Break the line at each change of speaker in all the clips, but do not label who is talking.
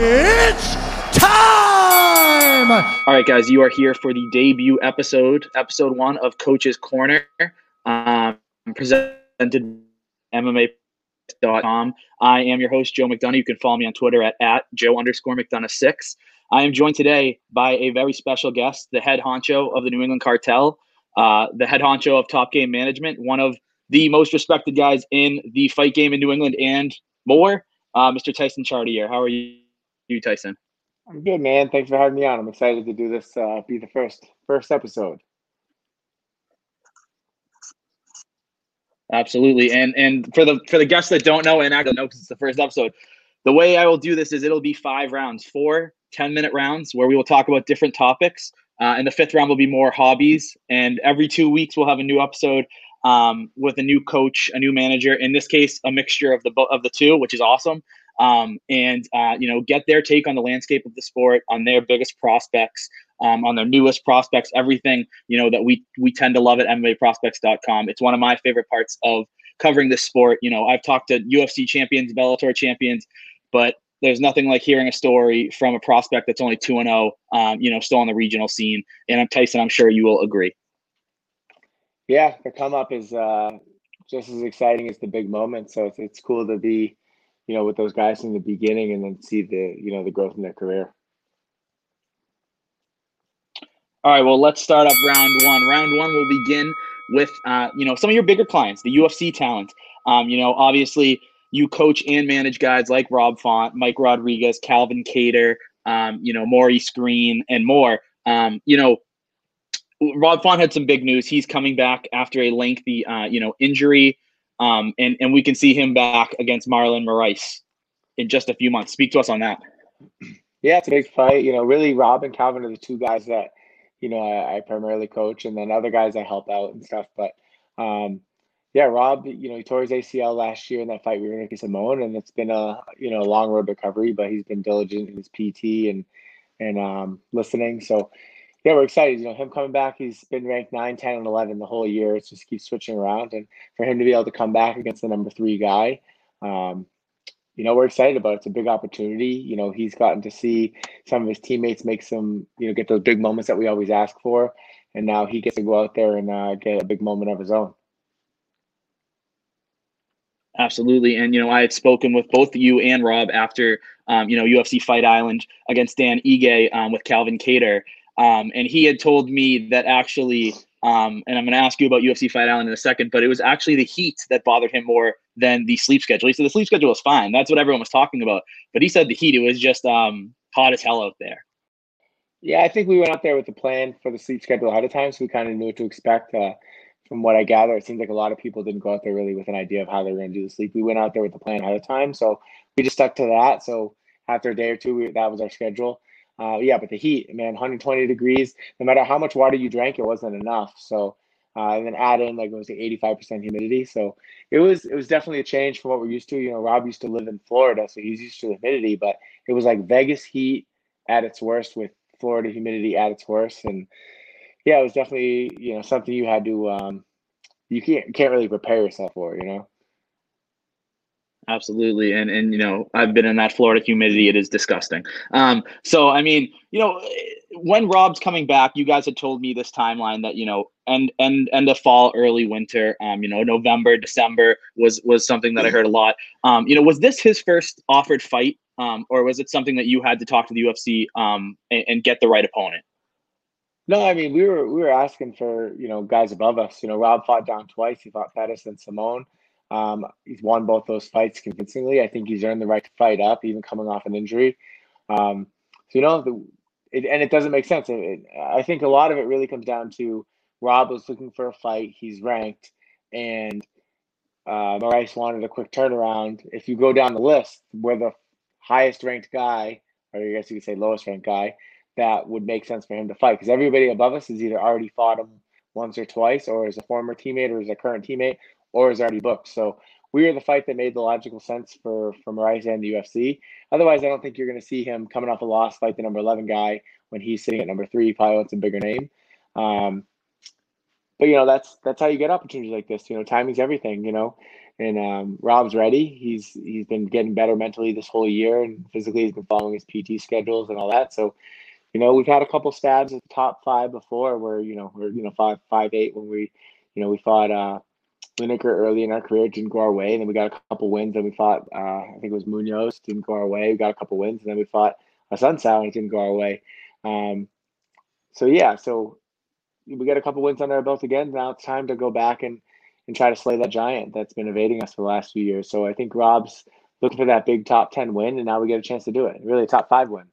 It's time!
All right, guys, you are here for the debut episode, episode one of Coach's Corner, um, presented MMA.com. I am your host, Joe McDonough. You can follow me on Twitter at, at Joe underscore McDonough6. I am joined today by a very special guest, the head honcho of the New England Cartel, uh, the head honcho of Top Game Management, one of the most respected guys in the fight game in New England and more, uh, Mr. Tyson Chartier. How are you, you, Tyson?
I'm good, man. Thanks for having me on. I'm excited to do this. Uh, be the first first episode.
Absolutely, and and for the for the guests that don't know and I don't know because it's the first episode, the way I will do this is it'll be five rounds, four 10 minute rounds where we will talk about different topics. Uh, and the fifth round will be more hobbies. And every two weeks we'll have a new episode um, with a new coach, a new manager. In this case, a mixture of the of the two, which is awesome. Um, and uh, you know, get their take on the landscape of the sport, on their biggest prospects, um, on their newest prospects, everything you know that we we tend to love at MMAprospects.com. It's one of my favorite parts of covering this sport. You know, I've talked to UFC champions, Bellator champions, but there's nothing like hearing a story from a prospect that's only two and zero, oh, um, you know, still on the regional scene. And I'm Tyson. I'm sure you will agree.
Yeah, the come up is uh, just as exciting as the big moment. So it's, it's cool to be, you know, with those guys in the beginning and then see the you know the growth in their career.
All right, well, let's start up round one. Round one will begin with, uh, you know, some of your bigger clients, the UFC talent. Um, you know, obviously, you coach and manage guys like Rob Font, Mike Rodriguez, Calvin Kattar, um, you know, Maurice Green, and more. Um, you know, Rob Font had some big news. He's coming back after a lengthy, uh, you know, injury, um, and and we can see him back against Marlon Moraes in just a few months. Speak to us on that.
Yeah, it's a big fight. You know, really, Rob and Calvin are the two guys that you know I, I primarily coach, and then other guys I help out and stuff. But um, yeah, Rob, you know, he tore his ACL last year in that fight we were in with Ricky Simon, and it's been a you know a long road recovery, but he's been diligent in his PT and and um, listening. So yeah, we're excited. You know, him coming back, he's been ranked 9, 10, and 11 the whole year. It's just keeps switching around. And for him to be able to come back against the number three guy, um, you know, we're excited about it. It's a big opportunity. You know, he's gotten to see some of his teammates make some, you know, get those big moments that we always ask for. And now he gets to go out there and uh, get a big moment of his own.
Absolutely. And, you know, I had spoken with both you and Rob after, um, you know, UFC Fight Island against Dan Ige um, with Calvin Kattar. Um, and he had told me that actually, um, and I'm going to ask you about UFC Fight Island in a second, but it was actually the heat that bothered him more than the sleep schedule. He said the sleep schedule was fine. That's what everyone was talking about. But he said the heat, it was just um, hot as hell out there.
Yeah, I think we went out there with the plan for the sleep schedule ahead of time, so we kind of knew what to expect. Uh, from what I gather, it seems like a lot of people didn't go out there really with an idea of how they were going to do the sleep. We went out there with the plan ahead of time, so we just stuck to that. So after a day or two, we, that was our schedule. Uh, yeah, but the heat, man, 120 degrees. No matter how much water you drank, it wasn't enough. So uh, and then add in like it was like 85% humidity. So it was it was definitely a change from what we're used to. You know, Rob used to live in Florida, so he's used to the humidity, but it was like Vegas heat at its worst with Florida humidity at its worst, and yeah, it was definitely you know something you had to um, you can't can't really prepare yourself for, you know.
Absolutely, and and you know I've been in that Florida humidity; it is disgusting. Um, so I mean, you know, when Rob's coming back, you guys had told me this timeline that you know end end end of fall, early winter. Um, you know, November, December was was something that I heard a lot. Um, you know, was this his first offered fight, um, or was it something that you had to talk to the UFC um and, and get the right opponent?
No, I mean we were we were asking for you know guys above us. You know, Rob fought down twice. He fought Pettis and Simon. Um, he's won both those fights convincingly. I think he's earned the right to fight up, even coming off an injury. Um, so you know, the, it, and it doesn't make sense. It, it, I think a lot of it really comes down to Rob was looking for a fight. He's ranked, and uh, Moraes wanted a quick turnaround. If you go down the list, we're the highest ranked guy, or I guess you could say lowest ranked guy that would make sense for him to fight because everybody above us has either already fought him once or twice, or as a former teammate, or as a current teammate, or is already booked. So we are the fight that made the logical sense for for Moraes and the UFC. Otherwise, I don't think you're going to see him coming off a loss fight the number eleven guy when he's sitting at number three. He probably wants a bigger name. Um, but you know that's that's how you get opportunities like this. You know, timing's everything. You know, and um, Rob's ready. He's he's been getting better mentally this whole year, and physically he's been following his PT schedules and all that. So, you know, we've had a couple stabs at the top five before, where you know we're you know five five eight when we, you know, we fought uh, Lineker early in our career, didn't go our way, and then we got a couple wins. And we fought, uh, I think it was Munhoz, didn't go our way. We got a couple wins, and then we fought Assunção, and it didn't go our way. Um, so yeah, so we got a couple wins under our belt again. Now it's time to go back and and try to slay that giant that's been evading us for the last few years. So I think Rob's looking for that big top 10 win, and now we get a chance to do it. Really, a top five win.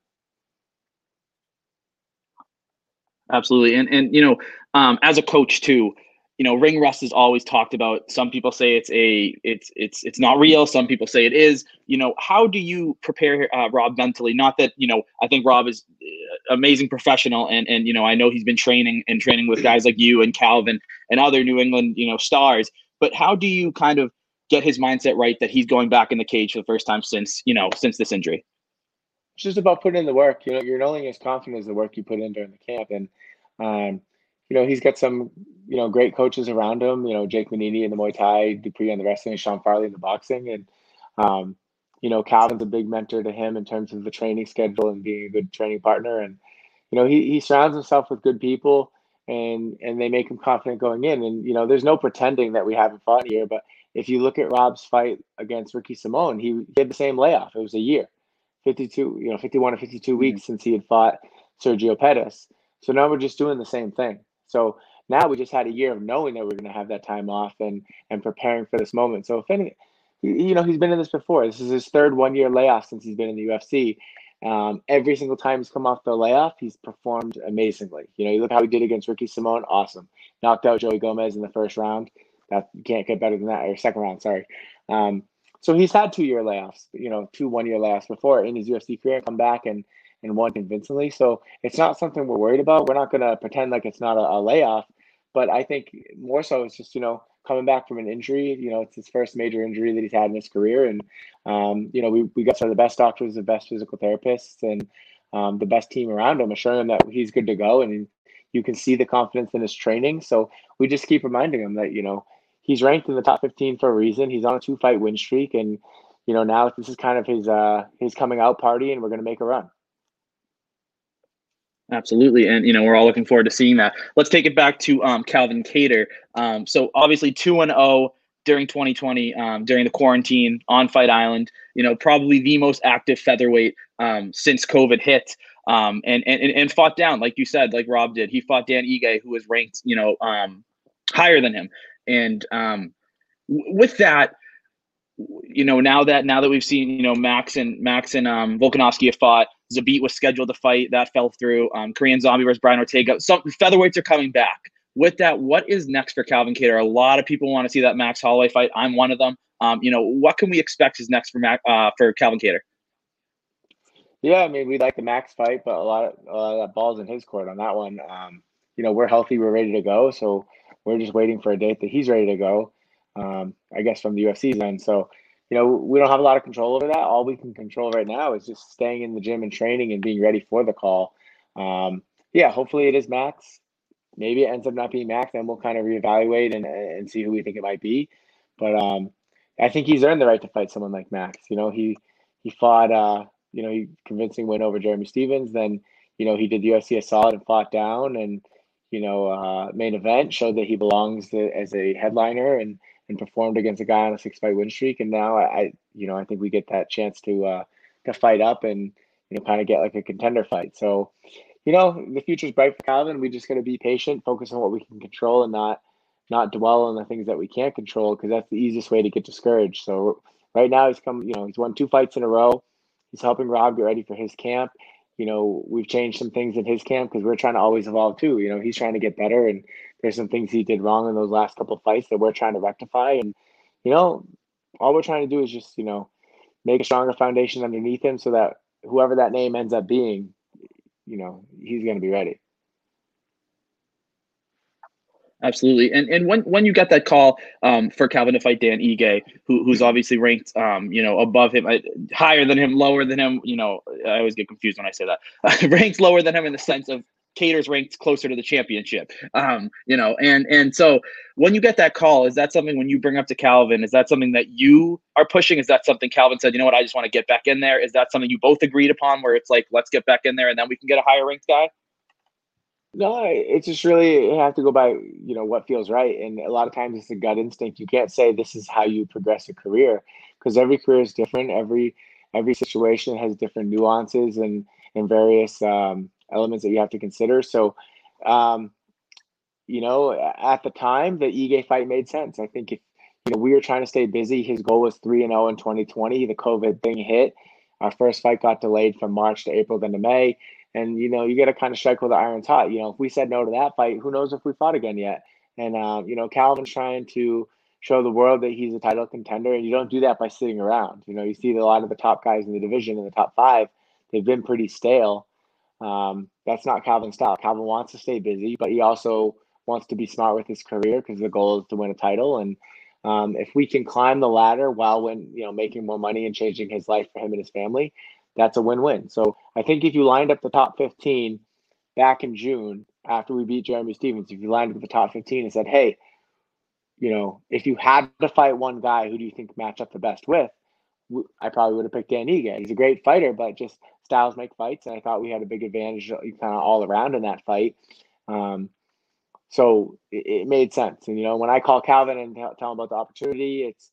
Absolutely. And, and you know, um, as a coach, too, you know, ring rust is always talked about. Some people say it's a, it's, it's, it's not real. Some people say it is. You know, how do you prepare uh, Rob mentally? Not that you know, I think Rob is uh, amazing professional, and and you know, I know he's been training and training with guys like you and Calvin and other New England, you know, stars. But how do you kind of get his mindset right that he's going back in the cage for the first time since you know since this injury?
It's just about putting in the work. You know, you're only as confident as the work you put in during the camp, and um, you know, he's got some, you know, great coaches around him. You know, Jake Manini in the Muay Thai, Dupree on the wrestling, Sean Farley in the boxing, and um, you know, Calvin's a big mentor to him in terms of the training schedule and being a good training partner. And you know, he he surrounds himself with good people, and and they make him confident going in. And you know, there's no pretending that we haven't fought here, but if you look at Rob's fight against Ricky Simon, he, he had the same layoff. It was a year, 52, you know, 51 or 52 mm-hmm. weeks since he had fought Sergio Pettis. So now we're just doing the same thing. So now we just had a year of knowing that we are going to have that time off and and preparing for this moment. So if any, you know, he's been in this before. This is his third one year layoff since he's been in the UFC. Um, every single time he's come off the layoff, he's performed amazingly. You know, you look how he did against Ricky Simon, awesome. Knocked out Joey Gomez in the first round. That can't get better than that, or second round, sorry. Um, so he's had two year layoffs, you know, two one year layoffs before in his UFC career, come back and and won convincingly. So it's not something we're worried about. We're not going to pretend like it's not a, a, layoff, but I think more so it's just you know coming back from an injury. You know, it's his first major injury that he's had in his career, and um, you know we we got some of the best doctors, the best physical therapists, and um, the best team around him, assuring him that he's good to go, and you can see the confidence in his training. So we just keep reminding him that you know he's ranked in the top 15 for a reason. He's on a two fight win streak, and you know now this is kind of his uh his coming out party, and we're going to make a run.
Absolutely, and you know we're all looking forward to seeing that. Let's take it back to um, Calvin Kattar. Um, so obviously two and zero oh during 2020 um, during the quarantine on Fight Island. You know probably the most active featherweight um, since COVID hit, um, and, and and fought down like you said, like Rob did. He fought Dan Ige, who was ranked you know um, higher than him, and with that you know, now that now that we've seen, you know, Max and Max and um, Volkanovski have fought, Zabit was scheduled to fight, that fell through. Um, Korean Zombie versus Brian Ortega. Some featherweights are coming back. With that, what is next for Calvin Kattar? A lot of people want to see that Max Holloway fight. I'm one of them. Um, you know, what can we expect is next for Mac, uh, for Calvin Kattar?
Yeah, I mean, we like the Max fight, but a lot of, a lot of that balls in his court on that one. Um, you know, we're healthy, we're ready to go, so we're just waiting for a date that he's ready to go um, I guess from the UFC's end. So, you know, we don't have a lot of control over that. All we can control right now is just staying in the gym and training and being ready for the call. Um, yeah, hopefully it is Max. Maybe it ends up not being Max, then we'll kind of reevaluate and, and see who we think it might be. But um, I think he's earned the right to fight someone like Max. You know, he he fought uh, you know, he convincing win over Jeremy Stephens. Then, you know, he did the UFC a solid and fought down and, you know, uh, main event showed that he belongs to, as a headliner and and performed against a guy on a six fight win streak. And now I, I you know, I think we get that chance to uh, to fight up and you know kind of get like a contender fight. So, you know, the future's bright for Calvin. We just got to be patient, focus on what we can control, and not not dwell on the things that we can't control because that's the easiest way to get discouraged. So right now he's come, you know, he's won two fights in a row. He's helping Rob get ready for his camp. You know, we've changed some things in his camp because we're trying to always evolve too. You know, he's trying to get better and there's some things he did wrong in those last couple fights that we're trying to rectify. And, you know, all we're trying to do is just, you know, make a stronger foundation underneath him so that whoever that name ends up being, you know, he's going to be ready.
Absolutely, and and when when you got that call um, for Calvin to fight Dan Ige, who, who's obviously ranked, um, you know, above him, uh, higher than him, lower than him, you know, I always get confused when I say that, ranked lower than him in the sense of Kattar's ranked closer to the championship. Um, you know, and and so when you get that call, is that something when you bring up to Calvin? Is that something that you are pushing? Is that something Calvin said? You know what? I just want to get back in there. Is that something you both agreed upon? Where it's like, let's get back in there, and then we can get a higher ranked guy.
No, it's just really you have to go by you know what feels right, and a lot of times it's a gut instinct. You can't say this is how you progress a career because every career is different. Every every situation has different nuances and and various um, elements that you have to consider. So, um, you know, at the time, the Ige fight made sense. I think if you know we were trying to stay busy, his goal was three and zero oh in 2020. The COVID thing hit. Our first fight got delayed from March to April, then to May. And you know, you got to kind of strike while the iron's hot. You know, if we said no to that fight, who knows if we fought again yet? And uh, you know, Calvin's trying to show the world that he's a title contender, and you don't do that by sitting around. You know, you see a lot of the top guys in the division in the top five, they've been pretty stale. Um, that's not Calvin's style. Calvin wants to stay busy, but he also wants to be smart with his career because the goal is to win a title. And um, if we can climb the ladder while when you know making more money and changing his life for him and his family, that's a win-win. So I think if you lined up the top 15 back in June after we beat Jeremy Stephens, if you lined up the top 15 and said, hey, you know, if you had to fight one guy, who do you think match up the best with? I probably would have picked Dan Ige. He's a great fighter, but just styles make fights, and I thought we had a big advantage uh, kind of all around in that fight. Um, so it, it, made sense. And you know, when I call Calvin and tell, tell him about the opportunity, it's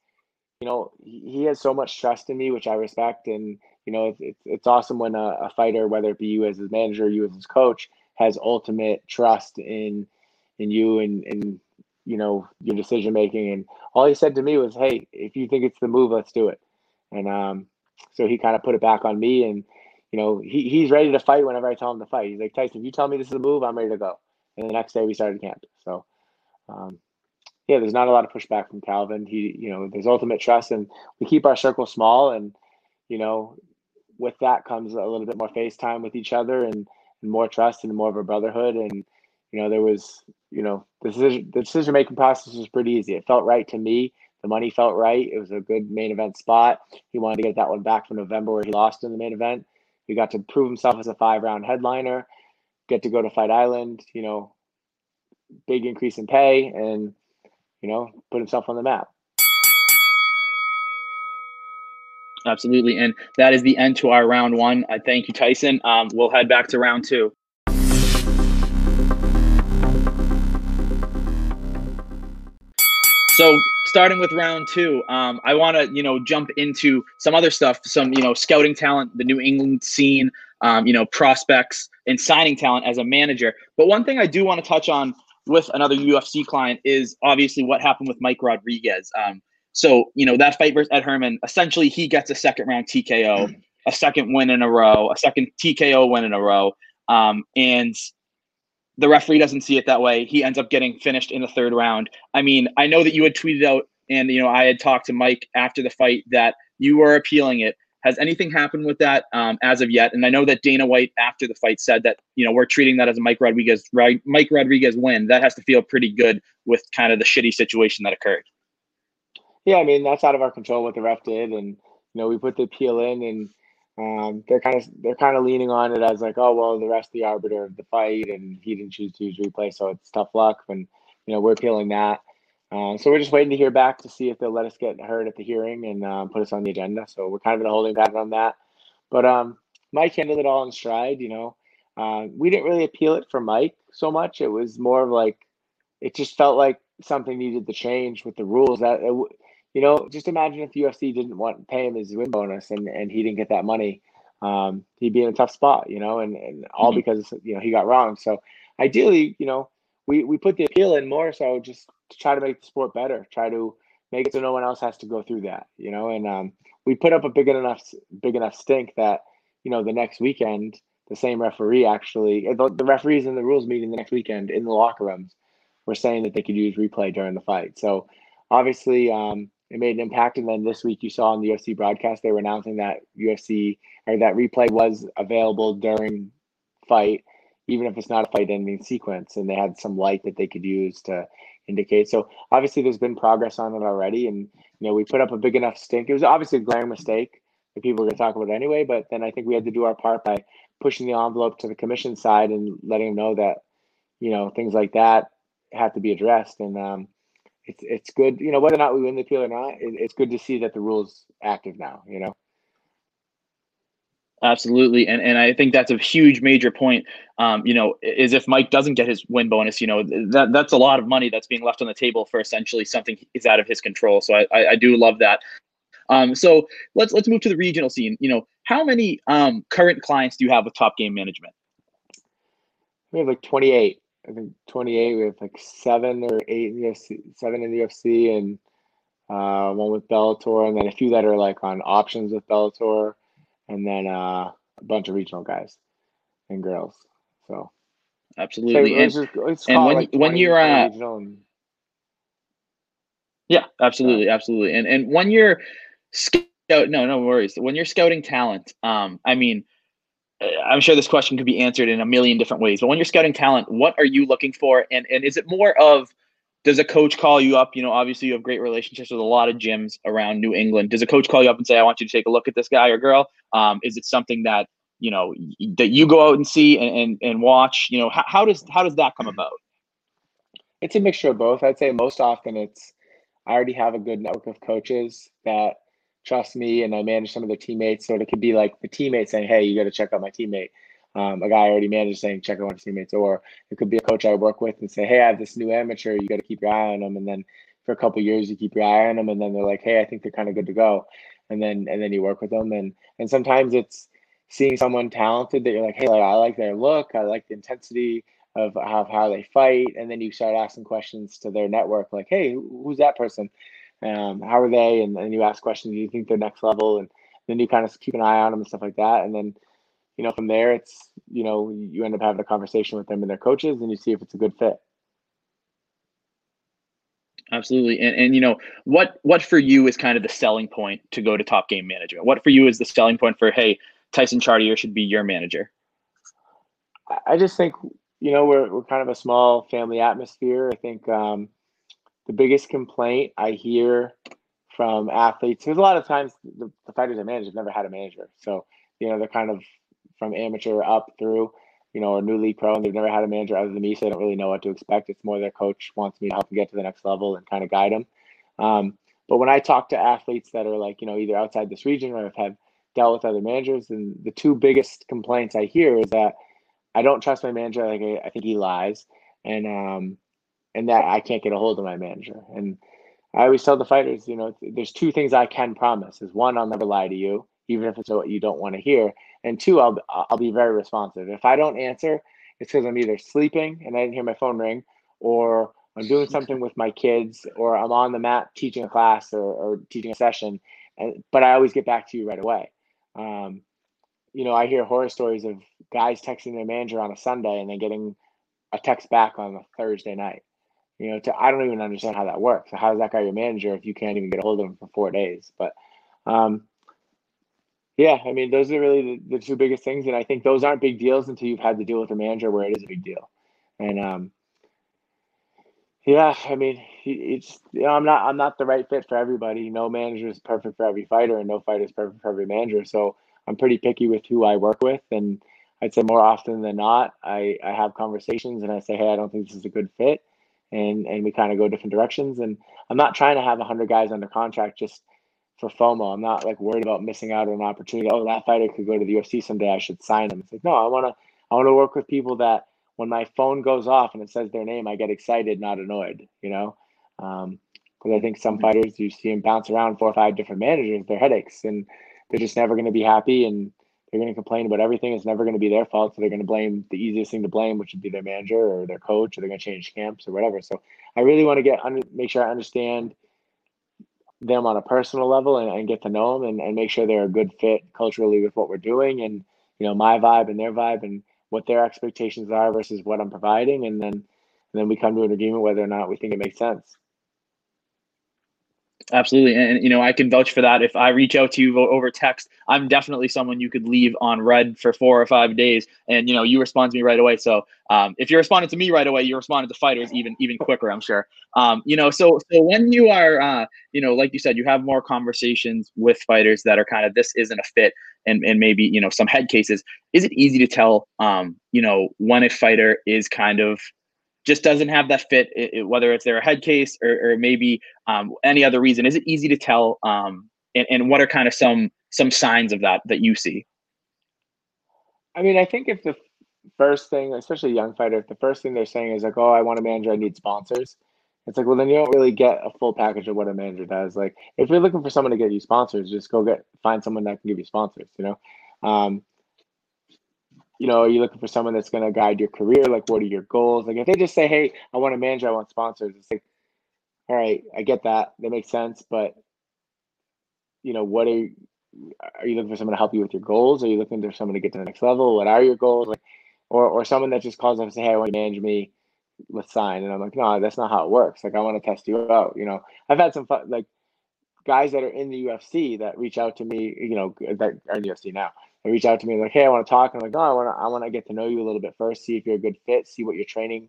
you know he, he, has so much trust in me, which I respect, and you know it's it's, it's awesome when a, a fighter, whether it be you as his manager, you as his coach, has ultimate trust in in you and and you know your decision making and all he said to me was hey if you think it's the move let's do it and um so he kind of put it back on me and you know he, he's ready to fight whenever i tell him to fight he's like tyson if you tell me this is a move i'm ready to go and the next day we started camp so um yeah there's not a lot of pushback from calvin he you know there's ultimate trust and we keep our circle small and you know with that comes a little bit more face time with each other and, and more trust and more of a brotherhood and you know, there was, you know, the decision, the decision making process was pretty easy. It felt right to me. The money felt right. It was a good main event spot. He wanted to get that one back from November where he lost in the main event. He got to prove himself as a five round headliner, get to go to Fight Island, you know, big increase in pay and, you know, put himself on the map.
Absolutely. And that is the end to our round one. I thank you, Tyson. Um, we'll head back to round two. So starting with round two, um, I want to you know jump into some other stuff, some you know scouting talent, the New England scene, um, you know prospects and signing talent as a manager. But one thing I do want to touch on with another UFC client is obviously what happened with Mike Rodriguez. Um, so you know that fight versus Ed Herman, essentially he gets a second round TKO, a second win in a row, a second TKO win in a row, um, and the referee doesn't see it that way. He ends up getting finished in the third round. I mean, I know that you had tweeted out, and you know, I had talked to Mike after the fight that you were appealing it. Has anything happened with that um, as of yet? And I know that Dana White after the fight said that you know we're treating that as a Mike Rodriguez right, Mike Rodriguez win. That has to feel pretty good with kind of the shitty situation that occurred.
Yeah, I mean that's out of our control what the ref did, and you know we put the appeal in, and um, they're kind of they're kind of leaning on it as like, oh well, the rest the arbiter of the fight, and he didn't choose to use replay, so it's tough luck. And you know we're appealing that, uh, so we're just waiting to hear back to see if they'll let us get heard at the hearing and um, put us on the agenda. So we're kind of in a holding pattern on that. But um, Mike handled it all in stride. You know, uh, we didn't really appeal it for Mike so much. It was more of like it just felt like something needed to change with the rules. That it, you know, just imagine if UFC didn't want to pay him his win bonus and, and he didn't get that money. Um, he'd be in a tough spot, you know, and, and all mm-hmm. because, you know, he got wrong. So ideally, you know, we, we put the appeal in more so just to try to make the sport better, try to make it so no one else has to go through that, you know, and um, we put up a big enough, big enough stink that, you know, the next weekend, the same referee actually, the, the referees in the rules meeting the next weekend in the locker rooms were saying that they could use replay during the fight. So obviously, um, it made an impact. And then this week, you saw on the UFC broadcast, they were announcing that UFC or that replay was available during fight, even if it's not a fight ending sequence. And they had some light that they could use to indicate. So obviously, there's been progress on it already. And, you know, we put up a big enough stink. It was obviously a glaring mistake that people were going to talk about it anyway. But then I think we had to do our part by pushing the envelope to the commission side and letting them know that you know things like that have to be addressed. And um, it's it's good, you know, whether or not we win the appeal or not, it, it's good to see that the rules active now. You know.
Absolutely, and and I think that's a huge major point. Um, you know, is if Mike doesn't get his win bonus, you know that that's a lot of money that's being left on the table for essentially something is out of his control. So I I, I do love that. Um, so let's let's move to the regional scene. You know, how many um, current clients do you have with Top Game Management?
We have like 28. I think 28. We have like seven or eight in the UFC, seven in the UFC, and uh, one with Bellator, and then a few that are like on options with Bellator and then uh, a bunch of regional guys and girls. So
absolutely, and, just, and when like when you're uh, and... yeah, absolutely, absolutely, and and when you're scout, no, no worries. When you're scouting talent, um, I mean. I'm sure this question could be answered in a million different ways. But when you're scouting talent, what are you looking for? And and is it more of does a coach call you up? You know, obviously you have great relationships with a lot of gyms around New England. Does a coach call you up and say, "I want you to take a look at this guy or girl"? Um, is it something that you know that you go out and see and and, and watch? You know, how, how does how does that come about?
It's a mixture of both. I'd say most often it's I already have a good network of coaches that trust me, and I manage some of their teammates. So it could be like the teammate saying, "Hey, you got to check out my teammate." um, a guy I already managed saying check out his teammates, or it could be a coach I work with and say, hey, I have this new amateur, you got to keep your eye on them, and then for a couple years you keep your eye on them, and then they're like, hey, I think they're kind of good to go, and then and then you work with them, and and sometimes it's seeing someone talented that you're like, hey, like, I like their look, I like the intensity of how, how they fight, and then you start asking questions to their network, like, hey, who's that person? Um, how are they? And then you ask questions, do you think they're next level? And then you kind of keep an eye on them and stuff like that, and then you know, from there, it's, you know, you end up having a conversation with them and their coaches and you see if it's a good fit.
Absolutely. And, and you know, what, what for you is kind of the selling point to go to top game management? What for you is the selling point for, Hey, Tyson Chartier should be your manager?
I just think, you know, we're, we're kind of a small family atmosphere. I think, um, the biggest complaint I hear from athletes, because a lot of times the, the fighters I manage have never had a manager. So, you know, they're kind of from amateur up through, you know, a new league pro, and they've never had a manager other than me, so they don't really know what to expect. It's more their coach wants me to help them get to the next level and kind of guide them. Um, but when I talk to athletes that are like, you know, either outside this region or have dealt with other managers, and the two biggest complaints I hear is that I don't trust my manager. Like I, I think he lies, and um, and that I can't get a hold of my manager. And I always tell the fighters, you know, there's two things I can promise: is one, I'll never lie to you, even if it's what you don't want to hear, and two, I'll I'll be very responsive. If I don't answer, it's because I'm either sleeping and I didn't hear my phone ring, or I'm doing something with my kids, or I'm on the mat teaching a class or, or teaching a session. And but I always get back to you right away. Um, you know, I hear horror stories of guys texting their manager on a Sunday and then getting a text back on a Thursday night. You know, to, I don't even understand how that works. How does that guy your manager if you can't even get a hold of him for four days? But um, yeah, I mean, those are really the, the, two biggest things, and I think those aren't big deals until you've had to deal with a manager where it is a big deal. And um, yeah, I mean, it's you know, I'm not I'm not the right fit for everybody. No manager is perfect for every fighter, and no fighter is perfect for every manager. So I'm pretty picky with who I work with, and I'd say more often than not, I I have conversations and I say, hey, I don't think this is a good fit, and and we kind of go different directions. And I'm not trying to have hundred guys under contract just for FOMO. I'm not like worried about missing out on an opportunity. Oh, that fighter could go to the UFC someday. I should sign him. It's like no, I want to. I want to work with people that when my phone goes off and it says their name, I get excited, not annoyed. You know, because um, I think some fighters you see them bounce around four or five different managers, they're headaches, and they're just never going to be happy, and they're going to complain about everything. It's never going to be their fault, so they're going to blame the easiest thing to blame, which would be their manager or their coach, or they're going to change camps or whatever. So I really want to get make sure I understand them on a personal level and, and get to know them and, and make sure they're a good fit culturally with what we're doing and you know my vibe and their vibe and what their expectations are versus what I'm providing and then and then we come to an agreement whether or not we think it makes sense.
Absolutely. And, you know, I can vouch for that. If I reach out to you over text, I'm definitely someone you could leave on red for four or five days. And, you know, you respond to me right away. So um, if you're responding to me right away, you're responding to fighters even, even quicker, I'm sure. Um, you know, so, so when you are, uh, you know, like you said, you have more conversations with fighters that are kind of, this isn't a fit and, and maybe, you know, some head cases, is it easy to tell, um, you know, when a fighter is kind of, just doesn't have that fit, it, it, whether it's their head case or, or maybe um, any other reason. Is it easy to tell? Um, and, and what are kind of some some signs of that that you see?
I mean, I think if the first thing, especially young fighter, if the first thing they're saying is like, "Oh, I want a manager, I need sponsors," it's like, well, then you don't really get a full package of what a manager does. Like, if you're looking for someone to get you sponsors, just go get find someone that can give you sponsors. You know, um, you know, are you looking for someone that's going to guide your career? Like, what are your goals? Like, if they just say, "Hey, I want a manager, I want sponsors," it's like, all right, I get that, that makes sense, but you know, what are you, are you looking for someone to help you with your goals? Are you looking for someone to get to the next level? What are your goals? Like, or or someone that just calls up and say, "Hey, I want to manage me." Let's sign, and I'm like, no, that's not how it works. Like, I want to test you out. You know, I've had some fun, like guys that are in the UFC that reach out to me. You know, that are in the UFC now they reach out to me like, hey, I want to talk. And I'm like, no, I want to I want to get to know you a little bit first, see if you're a good fit, see what your training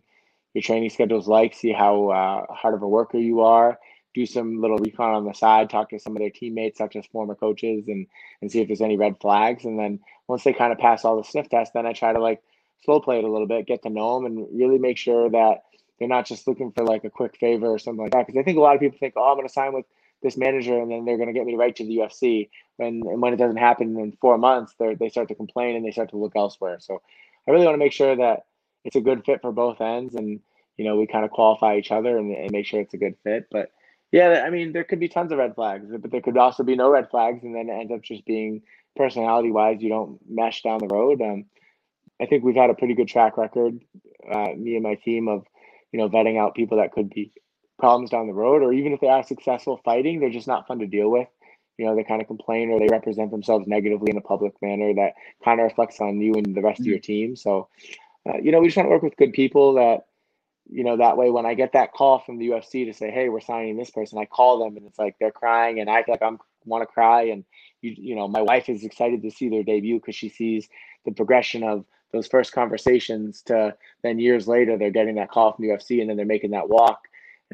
your training schedule is like, see how uh, hard of a worker you are. Do some little recon on the side, talk to some of their teammates, such as former coaches, and and see if there's any red flags. And then once they kind of pass all the sniff tests, then I try to like slow play it a little bit, get to know them, and really make sure that they're not just looking for like a quick favor or something like that. Because I think a lot of people think, oh, I'm going to sign with this manager and then they're going to get me right to the UFC. When and when it doesn't happen in four months, they they start to complain and they start to look elsewhere. So I really want to make sure that it's a good fit for both ends, and you know we kind of qualify each other and, and make sure it's a good fit. But yeah, I mean there could be tons of red flags, but there could also be no red flags, and then it ends up just being personality wise you don't mesh down the road. Um, I think we've had a pretty good track record, uh, me and my team of you know vetting out people that could be problems down the road, or even if they are successful fighting, they're just not fun to deal with. You know, they kind of complain or they represent themselves negatively in a public manner that kind of reflects on you and the rest mm-hmm. of your team. So, uh, you know, we just want to work with good people that, you know, that way when I get that call from the UFC to say, hey, we're signing this person, I call them and it's like they're crying and I feel like I'm want to cry. And, you, you know, my wife is excited to see their debut because she sees the progression of those first conversations to then years later, they're getting that call from the UFC and then they're making that walk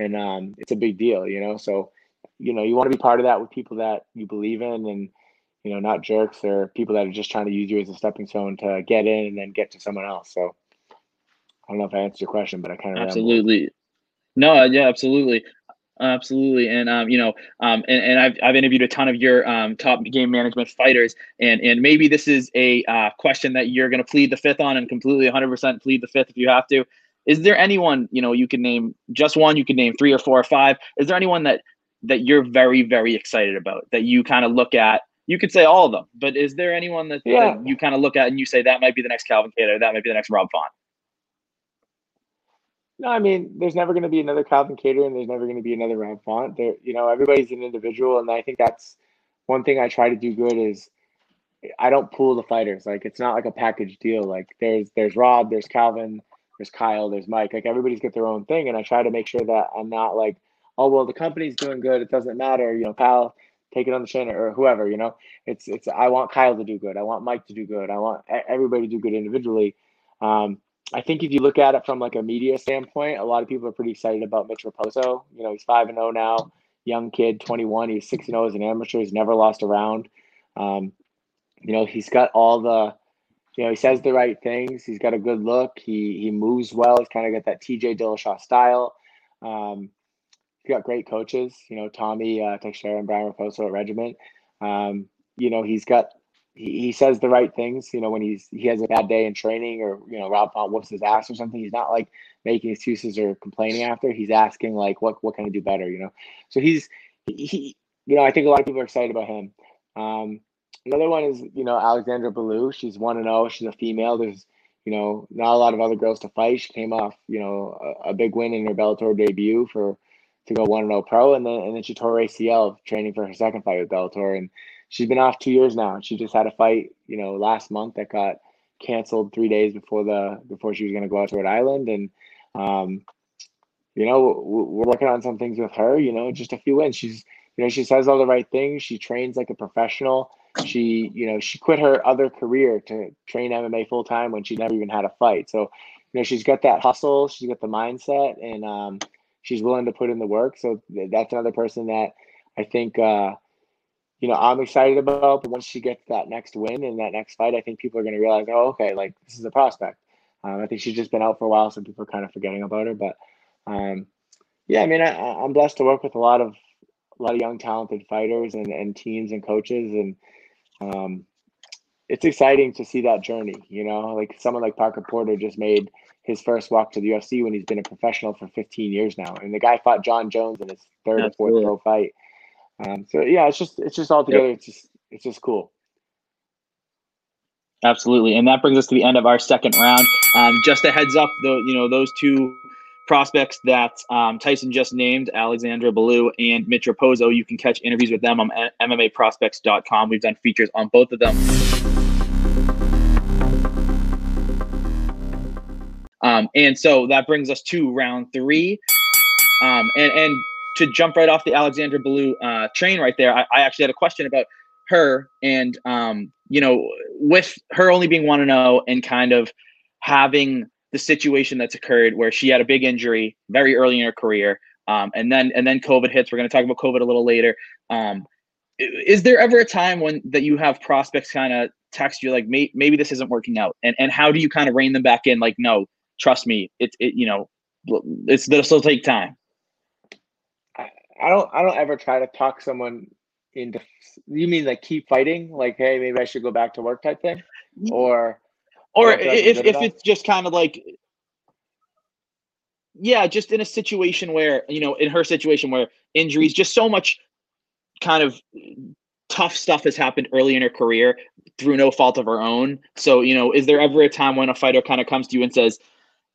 and um, it's a big deal, you know. So, you know, you want to be part of that with people that you believe in, and you know, not jerks or people that are just trying to use you as a stepping stone to get in and then get to someone else. So, I don't know if I answered your question, but I kind of
absolutely. No, yeah, absolutely. Absolutely, and um, you know, um, and, and I've, I've interviewed a ton of your um, top game management fighters, and and maybe this is a uh, question that you're going to plead the fifth on, and completely 100% plead the fifth if you have to. Is there anyone, you know, you can name just one, you can name three or four or five. Is there anyone that that you're very, very excited about that you kind of look at? You could say all of them, but is there anyone that, yeah. that you kind of look at and you say that might be the next Calvin Kattar, that might be the next Rob Font?
No, I mean, there's never going to be another Calvin Kattar, and there's never going to be another Rob Font. There, you know, everybody's an individual, and I think that's one thing I try to do good is I don't pool the fighters. Like it's not like a package deal. Like there's there's Rob, there's Calvin, there's Kyle, there's Mike. Like everybody's got their own thing, and I try to make sure that I'm not like, oh well, the company's doing good. It doesn't matter, you know. Kyle, take it on the chin or whoever. You know, it's it's. I want Kyle to do good. I want Mike to do good. I want everybody to do good individually. Um, I think if you look at it from like a media standpoint, a lot of people are pretty excited about Mitch Raposo. You know, he's five and zero oh now, young kid, twenty one. He's six and zero oh as an amateur. He's never lost a round. Um, you know, he's got all the you know, he says the right things. He's got a good look. He he moves well. He's kind of got that TJ Dillashaw style. Um, he's got great coaches. You know, Tommy uh, Teixeira and Brian Raposo at Regiment. Um, you know, he's got he, he says the right things. You know, when he's he has a bad day in training or you know Rob Font whoops his ass or something, he's not like making excuses or complaining after. He's asking like, what what can I do better? You know, so he's he. You know, I think a lot of people are excited about him. Um, Another one is, you know, Alexandra Belew. She's 1 and 0. She's a female. There's, you know, not a lot of other girls to fight. She came off, you know, a, a big win in her Bellator debut for to go 1 0 pro. And then, and then she tore ACL training for her second fight with Bellator. And she's been off two years now. She just had a fight, you know, last month that got canceled three days before the before she was going to go out to Rhode Island. And, um, you know, we're working on some things with her. You know, just a few wins. She's you know, she says all the right things. She trains like a professional. She, you know, she quit her other career to train MMA full time when she never even had a fight. So, you know, she's got that hustle. She's got the mindset, and um, she's willing to put in the work. So that's another person that I think, uh, you know, I'm excited about. But once she gets that next win and that next fight, I think people are going to realize, oh, okay, like this is a prospect. Um, I think she's just been out for a while, so people are kind of forgetting about her. But um, yeah, I mean, I, I'm blessed to work with a lot of a lot of young, talented fighters and, and teams and coaches, and um, it's exciting to see that journey. You know, like someone like Parker Porter just made his first walk to the UFC when he's been a professional for 15 years now, and the guy fought Jon Jones in his third Absolutely. or fourth pro fight. Um, so yeah, it's just it's just all together. Yep. It's just it's just cool.
Absolutely, and that brings us to the end of our second round. Um, just a heads up, though, you know those two prospects that um, Tyson just named, Alexandra Bellou and Mitch Raposo, you can catch interviews with them on MMAprospects.com. We've done features on both of them. Um, and so that brings us to round three. Um, and, and to jump right off the Alexandra Bellou uh, train right there, I, I actually had a question about her and um, you know with her only being one to zero and kind of having the situation that's occurred where she had a big injury very early in her career um, and then and then covid hits. We're going to talk about covid a little later. Um, is there ever a time when that you have prospects kind of text you like May, maybe this isn't working out and and how do you kind of rein them back in like no trust me it, it you know it's this will take time
I don't I don't ever try to talk someone into you mean like keep fighting like hey maybe i should go back to work type thing? Or
or if, if it's just kind of like yeah just in a situation where you know in her situation where injuries just so much kind of tough stuff has happened early in her career through no fault of her own so you know is there ever a time when a fighter kind of comes to you and says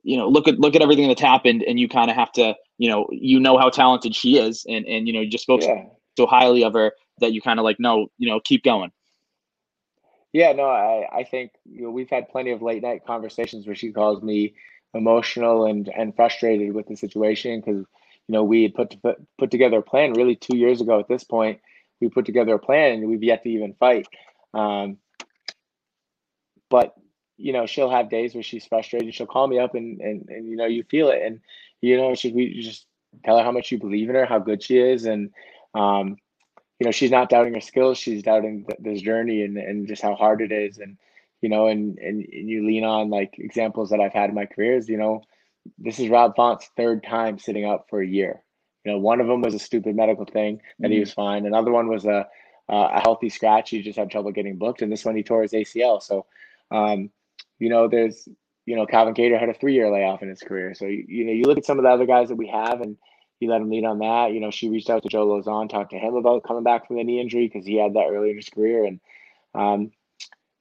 you know look at look at everything that's happened and you kind of have to you know you know how talented she is and and you know you just spoke yeah. so highly of her that you kind of like, no, you know, keep going?
Yeah, no, I, I think you know we've had plenty of late night conversations where she calls me emotional and and frustrated with the situation because you know we had put to put, put together a plan really two years ago at this point. We put together a plan and we've yet to even fight. Um, but you know she'll have days where she's frustrated. She'll call me up and and, and you know you feel it and you know should we just tell her how much you believe in her, how good she is, and um, you know she's not doubting her skills she's doubting th- this journey and, and just how hard it is. And you know and, and and you lean on like examples that i've had in my careers you know this is rob font's third time sitting out for a year. You know one of them was a stupid medical thing that mm-hmm. he was fine. Another one was a a healthy scratch. He just had trouble getting booked and this one he tore his acl so um you know there's you know calvin kattar had a three year layoff in his career. So you, you know you look at some of the other guys that we have and he let him lead on that. You know, she reached out to Joe Lauzon, talked to him about coming back from the knee injury because he had that early in his career. And um,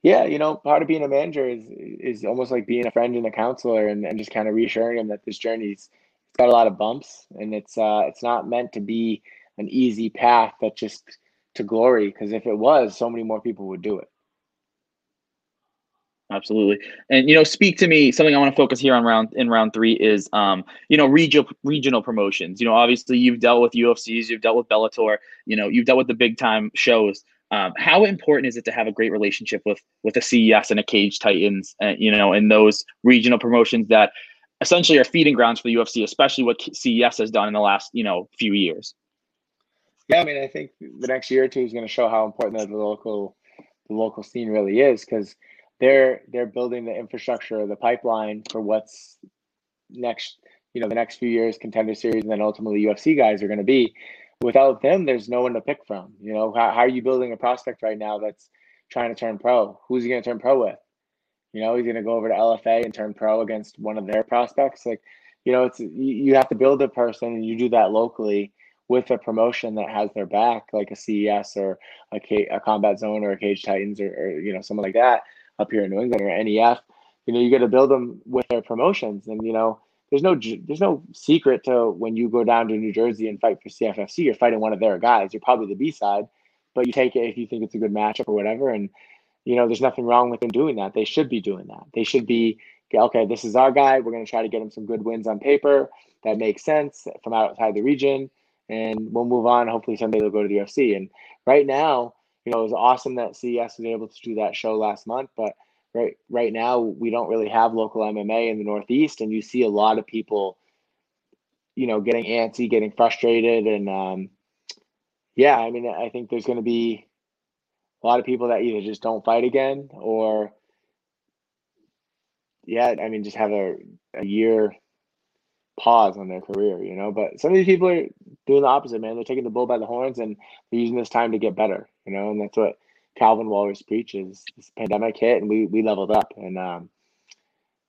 yeah, you know, part of being a manager is is almost like being a friend and a counselor, and, and just kind of reassuring him that this journey's it's got a lot of bumps, and it's uh, it's not meant to be an easy path that just to glory. Because if it was, so many more people would do it.
Absolutely. And you know, speak to me. Something I want to focus here on round in round three is um, you know, regional regional promotions. You know, obviously you've dealt with UFCs, you've dealt with Bellator, you know, you've dealt with the big time shows. Um, how important is it to have a great relationship with with a CES and a Cage Titans, uh, you know, and those regional promotions that essentially are feeding grounds for the UFC, especially what CES has done in the last you know few years.
Yeah, I mean, I think the next year or two is going to show how important the local the local scene really is because they're they're building the infrastructure, the pipeline for what's next. You know, the next few years, contender series, and then ultimately UFC guys are going to be. Without them, there's no one to pick from. You know, how, how are you building a prospect right now that's trying to turn pro? Who's he going to turn pro with? You know, he's going to go over to LFA and turn pro against one of their prospects. Like, you know, it's you, have to build a person, and you do that locally with a promotion that has their back, like a CES or a, K, a Combat Zone or a Cage Titans or, or you know someone like that up here in New England or NEF, you know, you got to build them with their promotions. And, you know, there's no there's no secret to when you go down to New Jersey and fight for CFFC, you're fighting one of their guys. You're probably the B side, but you take it if you think it's a good matchup or whatever. And, you know, there's nothing wrong with them doing that. They should be doing that. They should be, okay, this is our guy. We're going to try to get him some good wins on paper. That makes sense from outside the region. and we'll move on. Hopefully someday they'll go to the UFC. And right now, you know, it was awesome that CES was able to do that show last month, but right right now we don't really have local MMA in the Northeast, and you see a lot of people, you know, getting antsy, getting frustrated, and um, yeah, I mean, I think there's going to be a lot of people that either just don't fight again or yeah, I mean, just have a, a year pause on their career, you know. But some of these people are doing the opposite, man. They're taking the bull by the horns and they're using this time to get better, you know. And that's what Calvin Wallace preaches. This pandemic hit and we we leveled up, and um,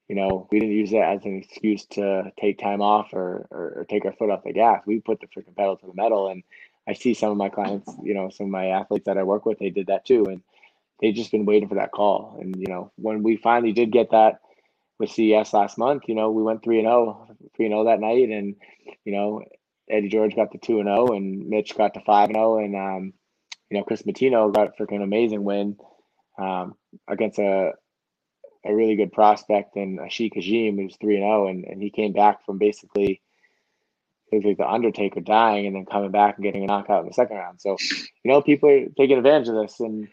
you know, we didn't use it as an excuse to take time off or, or, or take our foot off the gas. We put the freaking pedal to the metal, and I see some of my clients, you know, some of my athletes that I work with, they did that too, and they've just been waiting for that call. And you know, when we finally did get that with CES last month, you know, we went three and 0, 3 and 0 that night, and you know, Eddie George got the two and zero, and Mitch got the five and zero, and um, you know, Chris Matino got a freaking amazing win um, against a a really good prospect and Ashik Kajim, who's three and zero, and and he came back from basically it was like the Undertaker dying and then coming back and getting a knockout in the second round. So, you know, people are taking advantage of this, and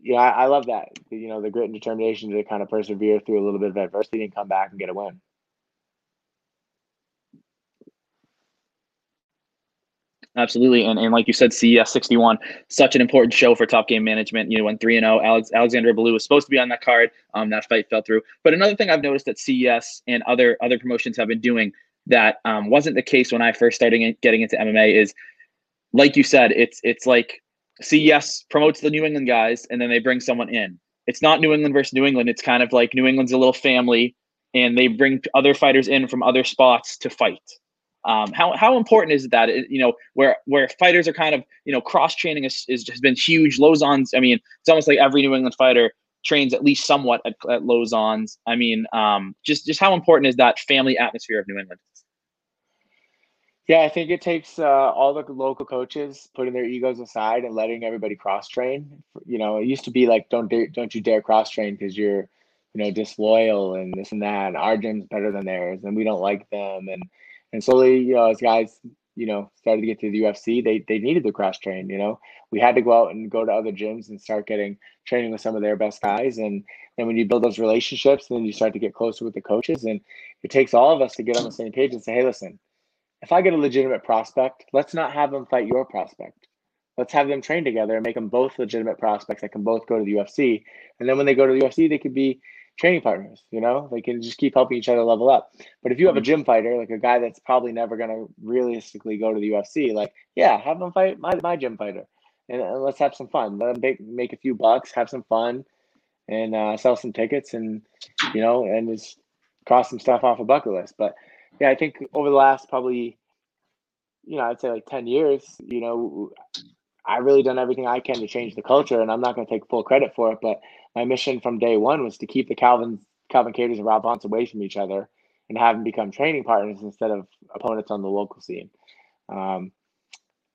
yeah, I, I love that. You know, the grit and determination to kind of persevere through a little bit of adversity and come back and get a win.
Absolutely, and, and like you said, CES 61, such an important show for Top Game Management. You know, when three and zero, oh, Alex, Alexander Ballou was supposed to be on that card. Um, that fight fell through. But another thing I've noticed that CES and other other promotions have been doing that um, wasn't the case when I first started getting into MMA is, like you said, it's it's like CES promotes the New England guys and then they bring someone in. It's not New England versus New England. It's kind of like New England's a little family and they bring other fighters in from other spots to fight. Um, how how important is that? You know, where where fighters are kind of you know cross training is, is has been huge. Lauzon's, I mean, it's almost like every New England fighter trains at least somewhat at, at Lauzon's. I mean, um, just just how important is that family atmosphere of New England?
Yeah, I think it takes uh, all the local coaches putting their egos aside and letting everybody cross train. You know, it used to be like, don't dare, don't you dare cross train because you're, you know, disloyal and this and that. And our gym's better than theirs, and we don't like them. And and slowly, you know, as guys, you know, started to get to the UFC, they they needed to cross train. You know, we had to go out and go to other gyms and start getting training with some of their best guys. And then when you build those relationships, then you start to get closer with the coaches. And it takes all of us to get on the same page and say, hey, listen if I get a legitimate prospect, let's not have them fight your prospect. Let's have them train together and make them both legitimate prospects that can both go to the UFC. And then when they go to the UFC, they could be training partners. You know, they can just keep helping each other level up. But if you have a mm-hmm. gym fighter, like a guy that's probably never going to realistically go to the UFC, like yeah, have them fight my my gym fighter, and, and let's have some fun. Let them make make a few bucks, have some fun, and uh, sell some tickets, and you know, and just cross some stuff off a bucket list. But yeah, I think over the last probably, you know, I'd say like 10 years, you know, I've really done everything I can to change the culture, and I'm not going to take full credit for it. But my mission from day one was to keep the Calvin Calvin Kattar's and Rob Fonts away from each other and have them become training partners instead of opponents on the local scene. Um,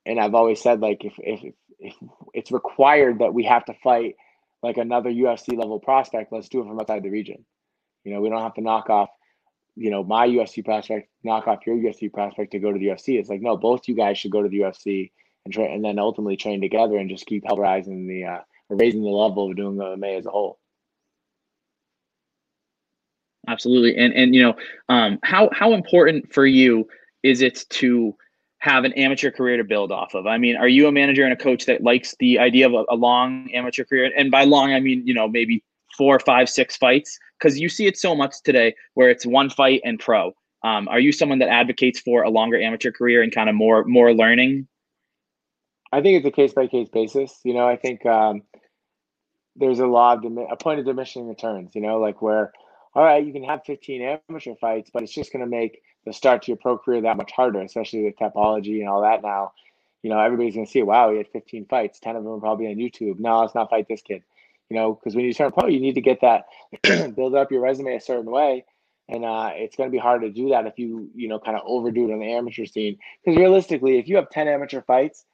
and I've always said like if, if if it's required that we have to fight like another UFC level prospect, let's do it from outside the region. You know, we don't have to knock off you know, my UFC prospect, knock off your UFC prospect to go to the UFC. It's like, no, both you guys should go to the UFC and train, and then ultimately train together and just keep help rising the, uh, raising the level of doing MMA as a whole.
Absolutely, and and you know, um, how how important for you is it to have an amateur career to build off of? I mean, are you a manager and a coach that likes the idea of a, a long amateur career? And by long, I mean you know maybe four, five, six fights? Because you see it so much today where it's one fight and pro. Um, are you someone that advocates for a longer amateur career and kind of more more learning?
I think it's a case by case basis. You know, I think um, there's a law of dim- a point of diminishing returns. You know, like where all right, you can have 15 amateur fights, but it's just going to make the start to your pro career that much harder, especially with Tapology and all that now. You know, everybody's going to see, wow, he had 15 fights. 10 of them are probably on YouTube. No, let's not fight this kid you know, because when you turn pro, you need to get that build up your resume a certain way. And uh, it's going to be hard to do that if you, you know, kind of overdo it on the amateur scene. Because realistically, if you have 10 amateur fights,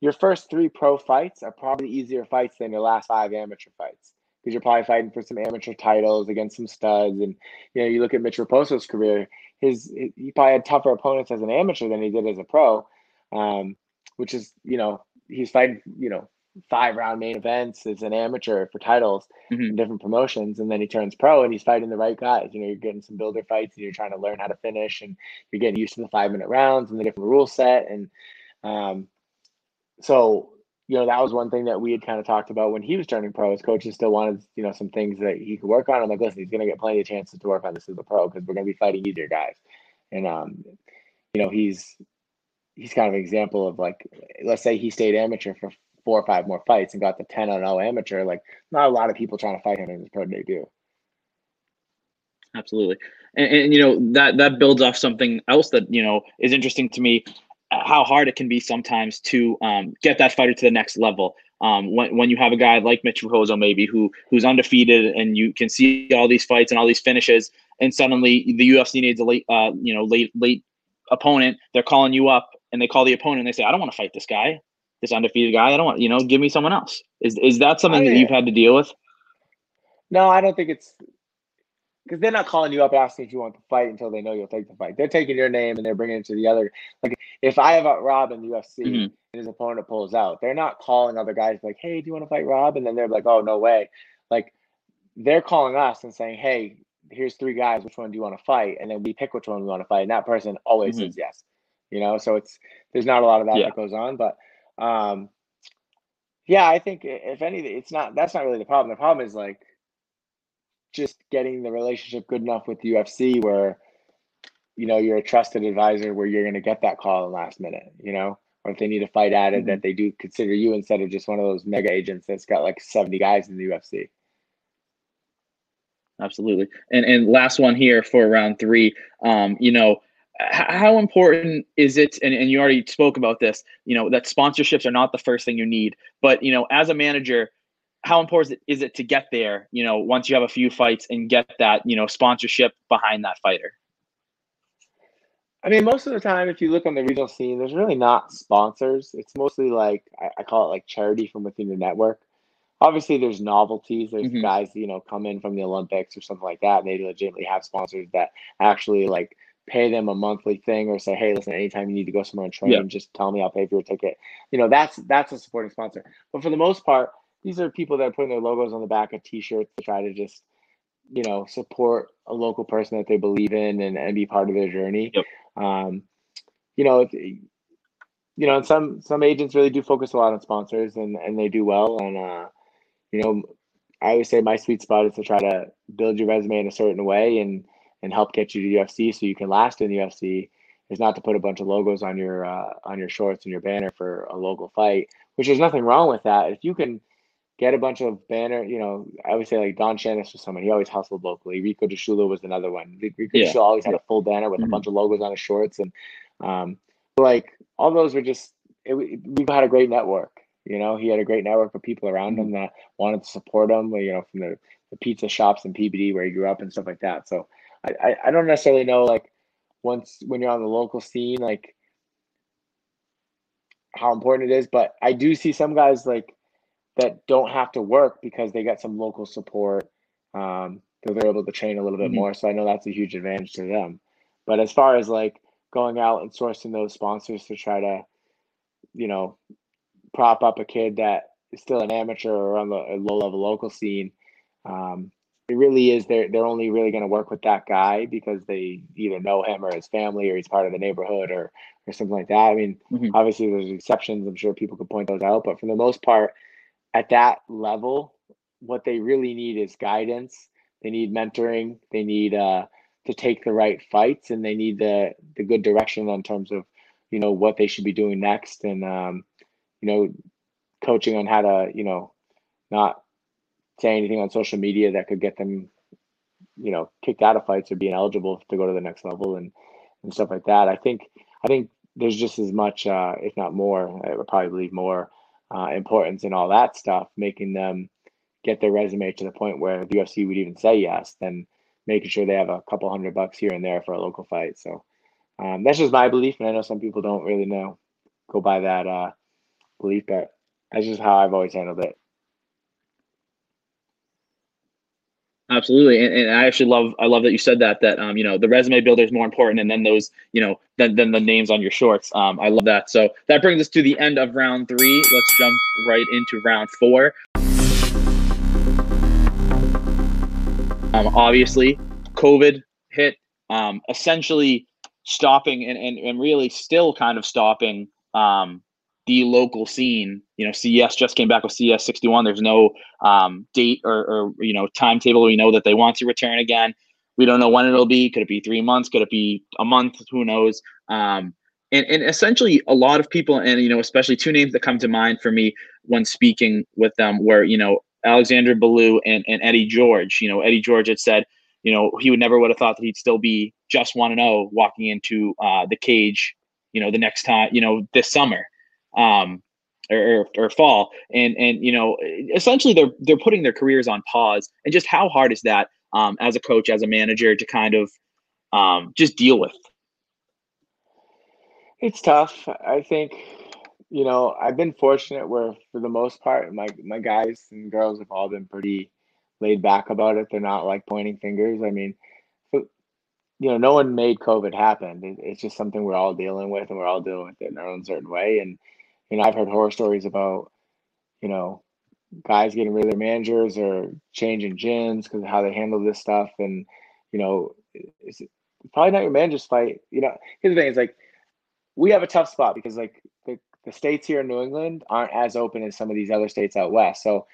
your first three pro fights are probably easier fights than your last five amateur fights. Because you're probably fighting for some amateur titles against some studs. And, you know, you look at Mitch Raposo's career, his he probably had tougher opponents as an amateur than he did as a pro. um, which is you know he's fighting you know five round main events as an amateur for titles
Mhm.
in different promotions, and then he turns pro and he's fighting the right guys. You know, you're getting some builder fights and you're trying to learn how to finish, and you're getting used to the five minute rounds and the different rule set, and um, so you know that was one thing that we had kind of talked about when he was turning pro. His coaches still wanted you know some things that he could work on. I'm like, listen, he's going to get plenty of chances to work on this as a pro because we're going to be fighting easier guys, and um, you know he's he's kind of an example of like, let's say he stayed amateur for four or five more fights and got the 10 on 0 amateur. Like, not a lot of people trying to fight him in his pro debut.
Absolutely. And, and you know that that builds off something else that you know is interesting to me how hard it can be sometimes to um, get that fighter to the next level. Um, when, when you have a guy like Mitch Rojo maybe who who's undefeated and you can see all these fights and all these finishes and suddenly the UFC needs a late uh, you know late late opponent. They're calling you up and they call the opponent and they say I don't want to fight this guy this undefeated guy. I don't want you know give me someone else. Is is that something that you've had to deal with?
No, I don't think it's because they're not calling you up asking if you want to fight until they know you'll take the fight. They're taking your name and they're bringing it to the other. Like if I have a Rob in the UFC
Mhm.
and his opponent pulls out, they're not calling other guys like, "Hey, do you want to fight Rob?" And then they're like, "Oh, no way!" Like they're calling us and saying, "Hey, here's three guys. Which one do you want to fight?" And then we pick which one we want to fight, and that person always
Mhm.
says yes. You know, so it's there's not a lot of that
Yeah.
that goes on, but um, yeah, I think if anything, it's not that's not really the problem. The problem is like just getting the relationship good enough with UFC where you know you're a trusted advisor where you're going to get that call in last minute, you know, or if they need a fight added, that they do consider you instead of just one of those mega agents that's got like 70 guys in the UFC.
Absolutely. And and last one here for round three. Um, you know, how important is it? And, and you already spoke about this. You know that sponsorships are not the first thing you need, but you know, as a manager, how important is it to get there? You know, once you have a few fights and get that you know sponsorship behind that fighter.
I mean, most of the time, if you look on the regional scene, there's really not sponsors. It's mostly like I, I call it like charity from within your network. Obviously, there's novelties. There's
Mhm.
guys you know come in from the Olympics or something like that, and they legitimately have sponsors that actually like pay them a monthly thing or say, hey, listen, anytime you need to go somewhere and train,
Yeah.
just tell me, I'll pay for your ticket. You know, that's that's a supporting sponsor. But for the most part, these are people that are putting their logos on the back of T-shirts to try to just you know support a local person that they believe in and, and be part of their journey.
Yep.
Um, you know, it, you know, and some some agents really do focus a lot on sponsors and and they do well. And uh, you know, I always say my sweet spot is to try to build your resume in a certain way and and help get you to UFC so you can last in the UFC. Is not to put a bunch of logos on your uh, on your shorts and your banner for a local fight, which there's nothing wrong with that. If you can get a bunch of banner, you know, I would say like Don Shainis was someone he always hustled locally. Rico DiSciullo was another one. Rico
Yeah.
DiSciullo always had a full banner with
Mhm.
a bunch of logos on his shorts, and um, like all those were just. It, we've had a great network. You know, he had a great network of people around him that wanted to support him. You know, from the, the pizza shops in PVD where he grew up and stuff like that. So I, I, I don't necessarily know like once when you're on the local scene like how important it is, but I do see some guys like that don't have to work because they get some local support. Um, because they're able to train a little bit
Mhm.
more. So I know that's a huge advantage to them. But as far as like going out and sourcing those sponsors to try to, you know, prop up a kid that is still an amateur or on the low level local scene, um, it really is they're they're only really going to work with that guy because they either know him or his family or he's part of the neighborhood or or something like that. I mean,
Mhm.
obviously there's exceptions. I'm sure people could point those out, but for the most part, at that level, what they really need is guidance. They need mentoring. They need uh, to take the right fights, and they need the the good direction in terms of you know what they should be doing next, and um, you know coaching on how to you know not say anything on social media that could get them you know kicked out of fights or being eligible to go to the next level and and stuff like that. I think I think there's just as much, uh, if not more, I would probably believe more uh, importance and all that stuff, making them get their resume to the point where the UFC would even say yes, than making sure they have a couple hundred bucks here and there for a local fight. So um, that's just my belief, and I know some people don't really know go by that uh, belief, but that's just how I've always handled it.
Absolutely, and, and I actually love I love that you said that that um you know the resume builder is more important, and then those you know than than the names on your shorts. Um, I love that. So that brings us to the end of round three. Let's jump right into round four. Um, obviously, COVID hit, um, essentially stopping and, and, and really still kind of stopping um, the local scene. You know, CES just came back with CES 61. There's no um, date or, or, you know, timetable. We know that they want to return again. We don't know when it'll be. Could it be three months? Could it be a month? Who knows? Um, and, and essentially, a lot of people, and, you know, especially two names that come to mind for me when speaking with them were, you know, Alexander Ballou and, and Eddie George. You know, Eddie George had said, you know, he would never would have thought that he'd still be just one and zero oh walking into uh, the cage. You know, the next time, you know, this summer, um, or, or fall, and and you know, essentially they're they're putting their careers on pause. And just how hard is that um, as a coach, as a manager, to kind of um, just deal with?
It's tough. I think you know, I've been fortunate where for the most part, my my guys and girls have all been pretty laid back about it. They're not like pointing fingers. I mean, you know, no one made COVID happen. It, it's just something we're all dealing with, and we're all dealing with it in our own certain way. And you know, I've heard horror stories about, you know, guys getting rid of their managers or changing gyms because of how they handle this stuff. And you know, it's probably not your manager's fight. You know, here's the thing: it's like we have a tough spot because like the the states here in New England aren't as open as some of these other states out west. So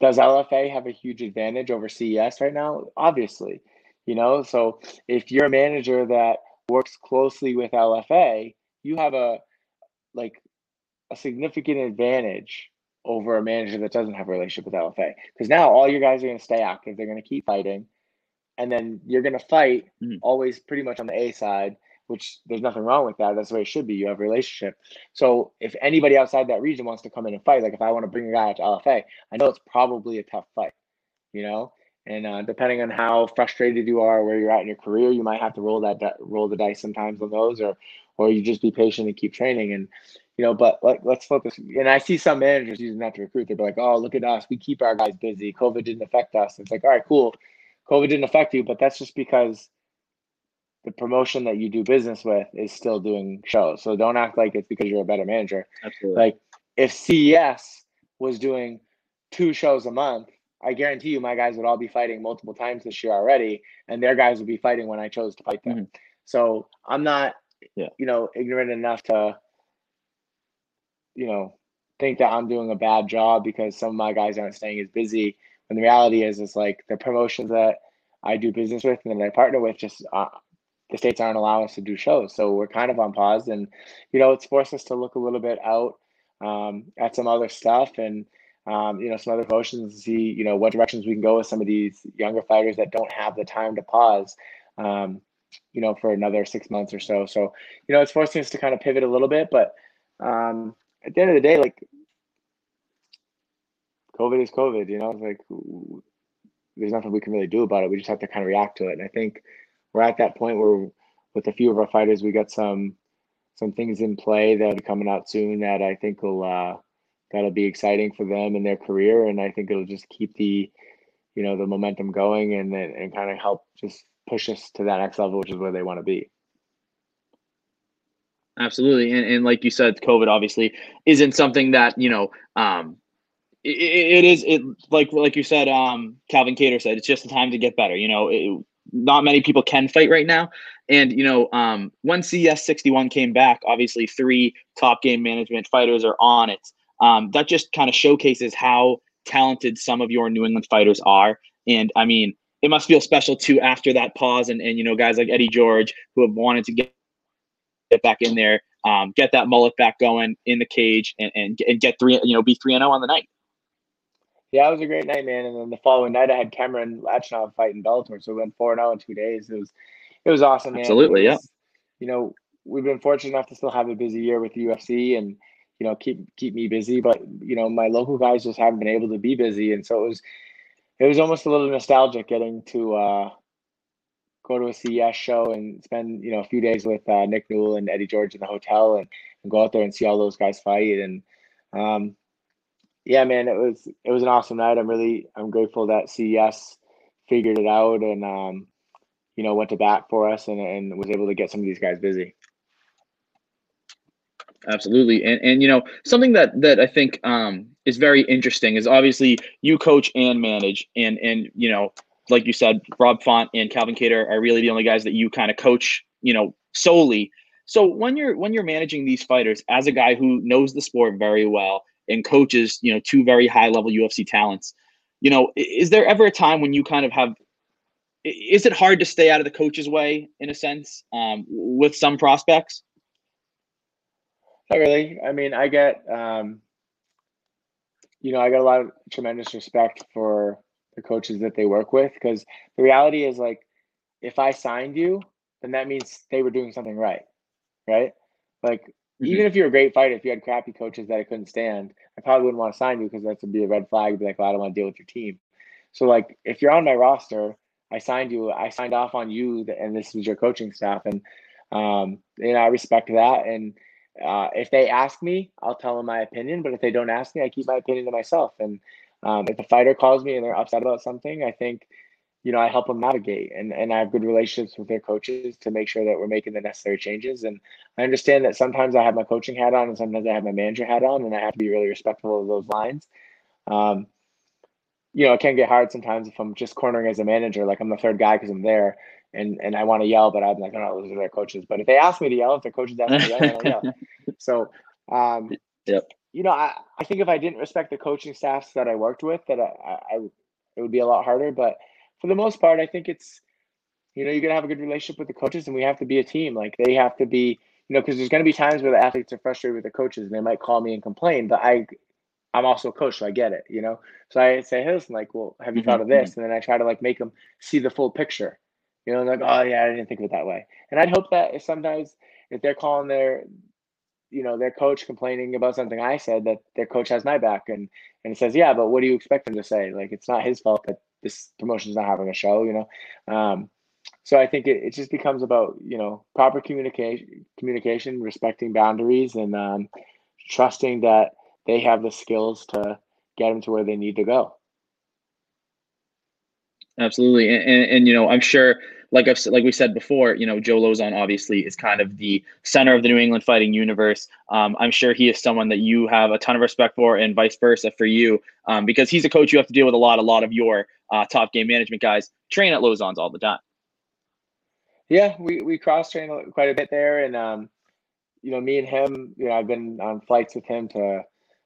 does LFA have a huge advantage over CES right now? Obviously, you know. So if you're a manager that works closely with LFA, you have a like a significant advantage over a manager that doesn't have a relationship with LFA. Because now all your guys are going to stay active. They're going to keep fighting, and then you're going to fight mm-hmm. always pretty much on the A side which there's nothing wrong with that. That's the way it should be. You have a relationship. So if anybody outside that region wants to come in and fight, like if I want to bring a guy out to LFA, I know it's probably a tough fight, you know. And uh, depending on how frustrated you are, where you're at in your career, you might have to roll that roll the dice sometimes on those, or or you just be patient and keep training. And you know, but like let's focus. And I see some managers using that to recruit. They're like, "Oh, look at us. We keep our guys busy. COVID didn't affect us." It's like, all right, cool. COVID didn't affect you, but that's just because the promotion that you do business with is still doing shows. So don't act like it's because you're a better manager.
Absolutely.
Like if CES was doing two shows a month, I guarantee you my guys would all be fighting multiple times this year already, and their guys would be fighting when I chose to fight them. Mm-hmm. So I'm not, yeah. you know, ignorant enough to, you know, think that I'm doing a bad job because some of my guys aren't staying as busy. And the reality is, it's like the promotions that I do business with and that I partner with just uh, the states aren't allowing us to do shows. So we're kind of on pause, and you know, it's forced us to look a little bit out um, at some other stuff and um, you know some other promotions to see you know what directions we can go with some of these younger fighters that don't have the time to pause. Um, you know, for another six months or so. So, you know, it's forcing us to kind of pivot a little bit, but um, at the end of the day, like COVID is COVID, you know, it's like there's nothing we can really do about it. We just have to kind of react to it. And I think we're at that point where with a few of our fighters, we got some some things in play that are coming out soon that I think will uh, that'll be exciting for them in their career, and I think it'll just keep the you know the momentum going and and, and kind of help just push us to that next level, which is where they want to be.
Absolutely, and, and like you said, COVID obviously isn't something that you know. Um, it, it is it like like you said, um, Calvin Kattar said, it's just the time to get better. You know, it, not many people can fight right now. And you know, um, when CES 61 came back, obviously three top game management fighters are on it. Um, that just kind of showcases how talented some of your New England fighters are. And I mean, it must feel special too after that pause, and and you know, guys like Eddie George who have wanted to get get back in there, um, get that mullet back going in the cage, and and, and get three, you know, be three and zero oh on the night.
Yeah, it was a great night, man. And then the following night, I had Cameron Lachinov fighting Bellator, so we went four and zero oh in two days. It was it was awesome, man.
Absolutely,
was, yeah. You know, we've been fortunate enough to still have a busy year with the UFC and you know keep keep me busy, but you know my local guys just haven't been able to be busy, and so it was it was almost a little nostalgic getting to uh, go to a CES show and spend you know a few days with uh, Nick Newell and Eddie George in the hotel and, and go out there and see all those guys fight and um, yeah, man, it was it was an awesome night. I'm really I'm grateful that CES figured it out and um, you know went to bat for us and, and was able to get some of these guys busy.
Absolutely, and and you know something that that I think um, is very interesting is obviously you coach and manage, and and you know like you said, Rob Font and Calvin Kattar are really the only guys that you kind of coach, you know, solely. So when you're when you're managing these fighters as a guy who knows the sport very well and coaches, you know, two very high level UFC talents, you know, is there ever a time when you kind of have is it hard to stay out of the coach's way in a sense um, with some prospects?
Not really. I mean, I get, um, you know, I got a lot of tremendous respect for the coaches that they work with because the reality is like, if I signed you, then that means they were doing something right, right? Like, mm-hmm. even if you're a great fighter, if you had crappy coaches that I couldn't stand, I probably wouldn't want to sign you because that would be a red flag. Be like, well, I don't want to deal with your team. So, like, if you're on my roster, I signed you. I signed off on you, and this was your coaching staff, and um, and I respect that. And uh, if they ask me, I'll tell them my opinion. But if they don't ask me, I keep my opinion to myself. And um, if a fighter calls me and they're upset about something, I think, you know, I help them navigate, and and I have good relationships with their coaches to make sure that we're making the necessary changes. And I understand that sometimes I have my coaching hat on, and sometimes I have my manager hat on, and I have to be really respectful of those lines. Um, you know, it can get hard sometimes if I'm just cornering as a manager, like I'm the third guy because I'm there and and I want to yell, but I'm like, oh, those are their coaches. But if they ask me to yell, if their coaches ask me to yell, I'll yell. So, um,
yep.
You know, I, I think if I didn't respect the coaching staffs that I worked with, that I, I it would be a lot harder. But for the most part, I think it's you know you're gonna have a good relationship with the coaches, and we have to be a team. Like they have to be, you know, because there's gonna be times where the athletes are frustrated with the coaches, and they might call me and complain. But I I'm also a coach, so I get it, you know. So I say, hey, listen, like, well, have you mm-hmm. thought of this? Mm-hmm. And then I try to like make them see the full picture, you know, like, oh yeah, I didn't think of it that way. And I'd hope that if sometimes if they're calling their, you know, their coach complaining about something I said, that their coach has my back and and says, yeah, but what do you expect him to say? Like, it's not his fault that this promotion's not having a show, you know. Um, so I think it, it just becomes about you know proper communication, communication, respecting boundaries, and um, trusting that they have the skills to get them to where they need to go.
Absolutely, and, and, and you know, I'm sure, like I've like we said before, you know, Joe Lauzon obviously is kind of the center of the New England fighting universe. Um, I'm sure he is someone that you have a ton of respect for, and vice versa for you, um, because he's a coach you have to deal with a lot, a lot of your uh, top game management guys train at Lauzon's all the time.
Yeah, we we cross train quite a bit there, and um, you know, me and him, you know, I've been on flights with him to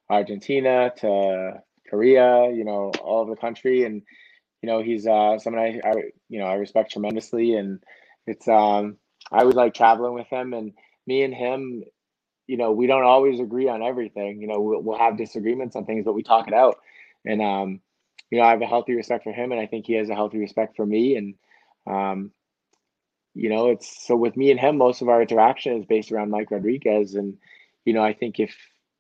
Argentina to Korea, you know, all over the country. And, you know, he's uh, someone I, I, you know, I respect tremendously. And it's, um, I was like traveling with him and me and him, you know, we don't always agree on everything. You know, we'll, we'll have disagreements on things, but we talk it out. And, um, you know, I have a healthy respect for him and I think he has a healthy respect for me. And, um, you know, it's so with me and him, most of our interaction is based around Mike Rodriguez. And, you know, I think if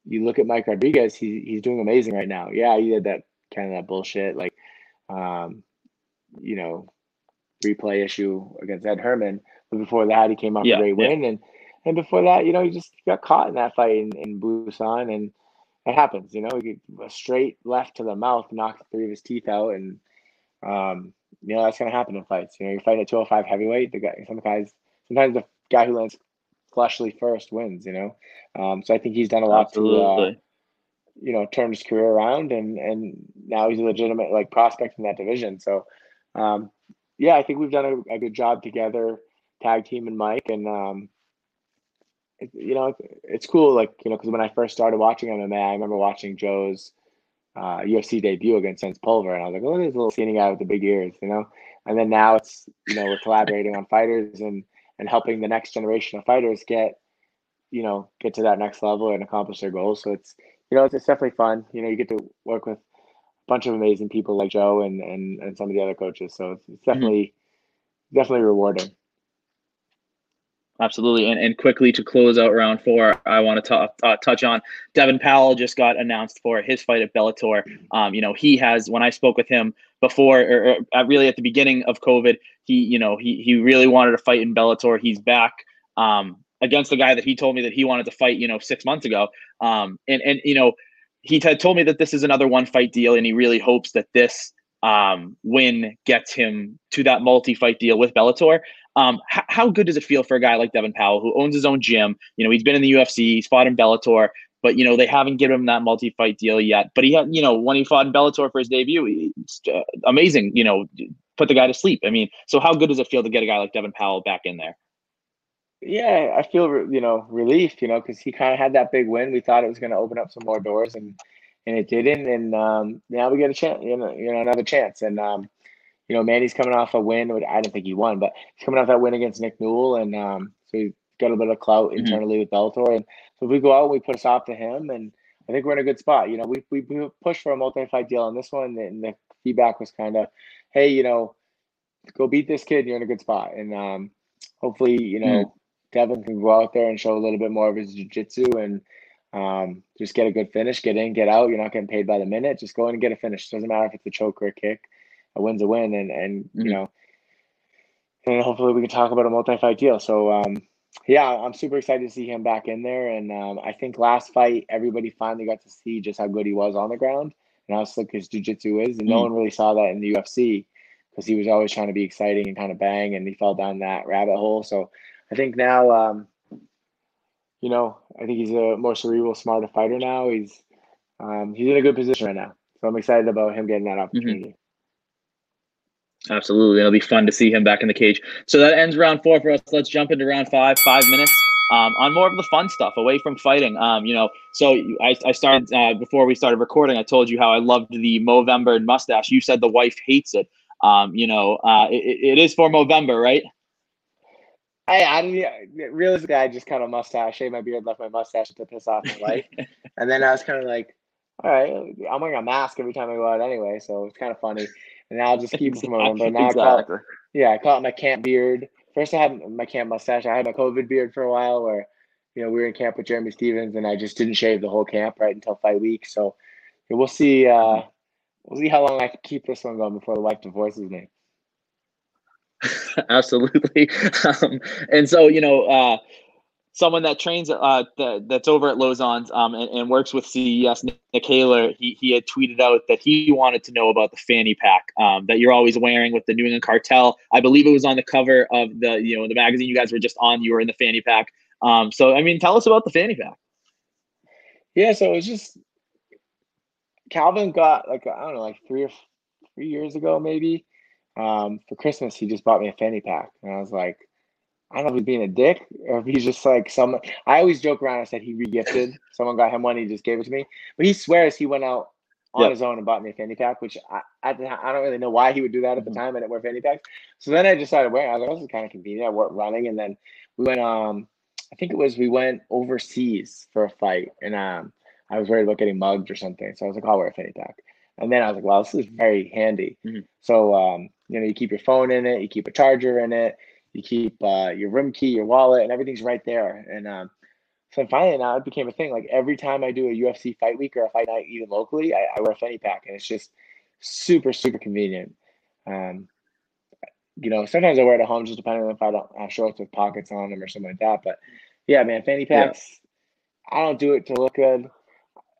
you look at Mike Rodriguez, he, he's doing amazing right now. Yeah, he did that kind of that bullshit, like, um, you know, replay issue against Ed Herman. But before that, he came off yeah, a great yeah. win, and and before that, you know, he just got caught in that fight in, in Busan, and it happens. You know, he a straight left to the mouth, knocked three of his teeth out, and um, you know that's gonna happen in fights. You know, you're fighting at 205 heavyweight. The guy, some guys, sometimes the guy who lands fleshly first wins, you know. Um, so I think he's done a lot Absolutely. to, uh, you know, turn his career around, and and now he's a legitimate like prospect in that division. So, um, yeah, I think we've done a, a, good job together, tag team and Mike, and um, it, you know, it's, cool. Like you know, because when I first started watching MMA, I remember watching Joe's uh, UFC debut against Jens Pulver, and I was like, "Oh, this little skinny guy with the big ears," you know. And then now it's you know we're collaborating on fighters and and helping the next generation of fighters get you know get to that next level and accomplish their goals so it's you know it's, it's definitely fun you know you get to work with a bunch of amazing people like joe and and, and some of the other coaches so it's, it's mm-hmm. definitely mm-hmm. definitely rewarding
Absolutely. And, and quickly to close out round four, I want to t- uh, touch on Devin Powell just got announced for his fight at Bellator. Um, you know, he has, when I spoke with him before, or, or really at the beginning of COVID, he, you know, he, he really wanted to fight in Bellator. He's back um, against the guy that he told me that he wanted to fight, you know, six months ago. Um, and, and, you know, he had told me that this is another one fight deal and he really hopes that this um, win gets him to that multi-fight deal with Bellator. Um, h- how good does it feel for a guy like Devin Powell who owns his own gym? You know, he's been in the UFC, he's fought in Bellator, but you know they haven't given him that multi-fight deal yet. But he had, you know, when he fought in Bellator for his debut, it's uh, amazing. You know, put the guy to sleep. I mean, so how good does it feel to get a guy like Devin Powell back in there?
Yeah, I feel you know relief, you know, because he kind of had that big win. We thought it was going to open up some more doors, and and it didn't. And um, now we get a chance, you know, you know, another chance. And um, you know, Manny's coming off a win. I didn't think he won, but he's coming off that win against Nick Newell, and um, so he got a bit of clout mm-hmm. internally with Bellator. And so if we go out, we put a stop to him, and I think we're in a good spot. You know, we we, we pushed for a multi-fight deal on this one, and the feedback was kind of, hey, you know, go beat this kid. You're in a good spot, and um, hopefully, you know. Mm-hmm Devin can go out there and show a little bit more of his jiu-jitsu and um, just get a good finish, get in, get out. You're not getting paid by the minute. Just go in and get a finish. Doesn't matter if it's a choke or a kick. A win's a win, and and mm-hmm. you know, and hopefully we can talk about a multi-fight deal. So um, yeah, I'm super excited to see him back in there. And um, I think last fight everybody finally got to see just how good he was on the ground and how slick his jiu-jitsu is. And mm-hmm. no one really saw that in the UFC because he was always trying to be exciting and kind of bang, and he fell down that rabbit hole. So I think now, um, you know, I think he's a more cerebral, smarter fighter now. He's um, he's in a good position right now, so I'm excited about him getting that mm-hmm. opportunity.
Mm-hmm. Absolutely, it'll be fun to see him back in the cage. So that ends round four for us. Let's jump into round five. Five minutes. Um, on more of the fun stuff away from fighting. Um, you know, so I, I started uh, before we started recording. I told you how I loved the Movember mustache. You said the wife hates it. Um, you know, uh, it, it is for Movember, right?
I, I realistically I just kind of mustache, shaved my beard, left my mustache to piss off my wife, and then I was kind of like, all right, I'm wearing a mask every time I go out anyway, so it's kind of funny. And now I'll just keep it from But now exactly. I call it, yeah, I call it my camp beard. First, I had my camp mustache. I had my COVID beard for a while, where you know we were in camp with Jeremy Stephens, and I just didn't shave the whole camp right until five weeks. So we'll see. Uh, we'll see how long I can keep this one going before the wife divorces me.
Absolutely. Um, and so, you know, uh, someone that trains uh, the, that's over at Lauzon's um, and, and, works with CES, Nick, Haler, he, he had tweeted out that he wanted to know about the fanny pack um, that you're always wearing with the New England Cartel. I believe it was on the cover of the, you know, the magazine you guys were just on, you were in the fanny pack. Um, so, I mean, tell us about the fanny pack.
Yeah, so it was just Calvin got like, I don't know, like three or three years ago, maybe um, for Christmas, he just bought me a fanny pack, and I was like, I don't know if he's being a dick or if he's just like someone. I always joke around. I said he regifted. Someone got him one. He just gave it to me, but he swears he went out on yep. his own and bought me a fanny pack, which I, I, I don't really know why he would do that at the mm-hmm. time. I didn't wear fanny packs, so then I decided wearing. I was like, this is kind of convenient. I went running, and then we went. Um, I think it was we went overseas for a fight, and um, I was worried about getting mugged or something, so I was like, I'll wear a fanny pack. And then I was like, wow, this is very handy. Mm-hmm. So, um, you know, you keep your phone in it, you keep a charger in it, you keep uh, your room key, your wallet, and everything's right there. And um, so finally now it became a thing. Like every time I do a UFC fight week or a fight night, even locally, I, I wear a fanny pack, and it's just super, super convenient. Um, you know, sometimes I wear it at home just depending on if I don't have shorts with pockets on them or something like that. But yeah, man, fanny packs. Yeah. I don't do it to look good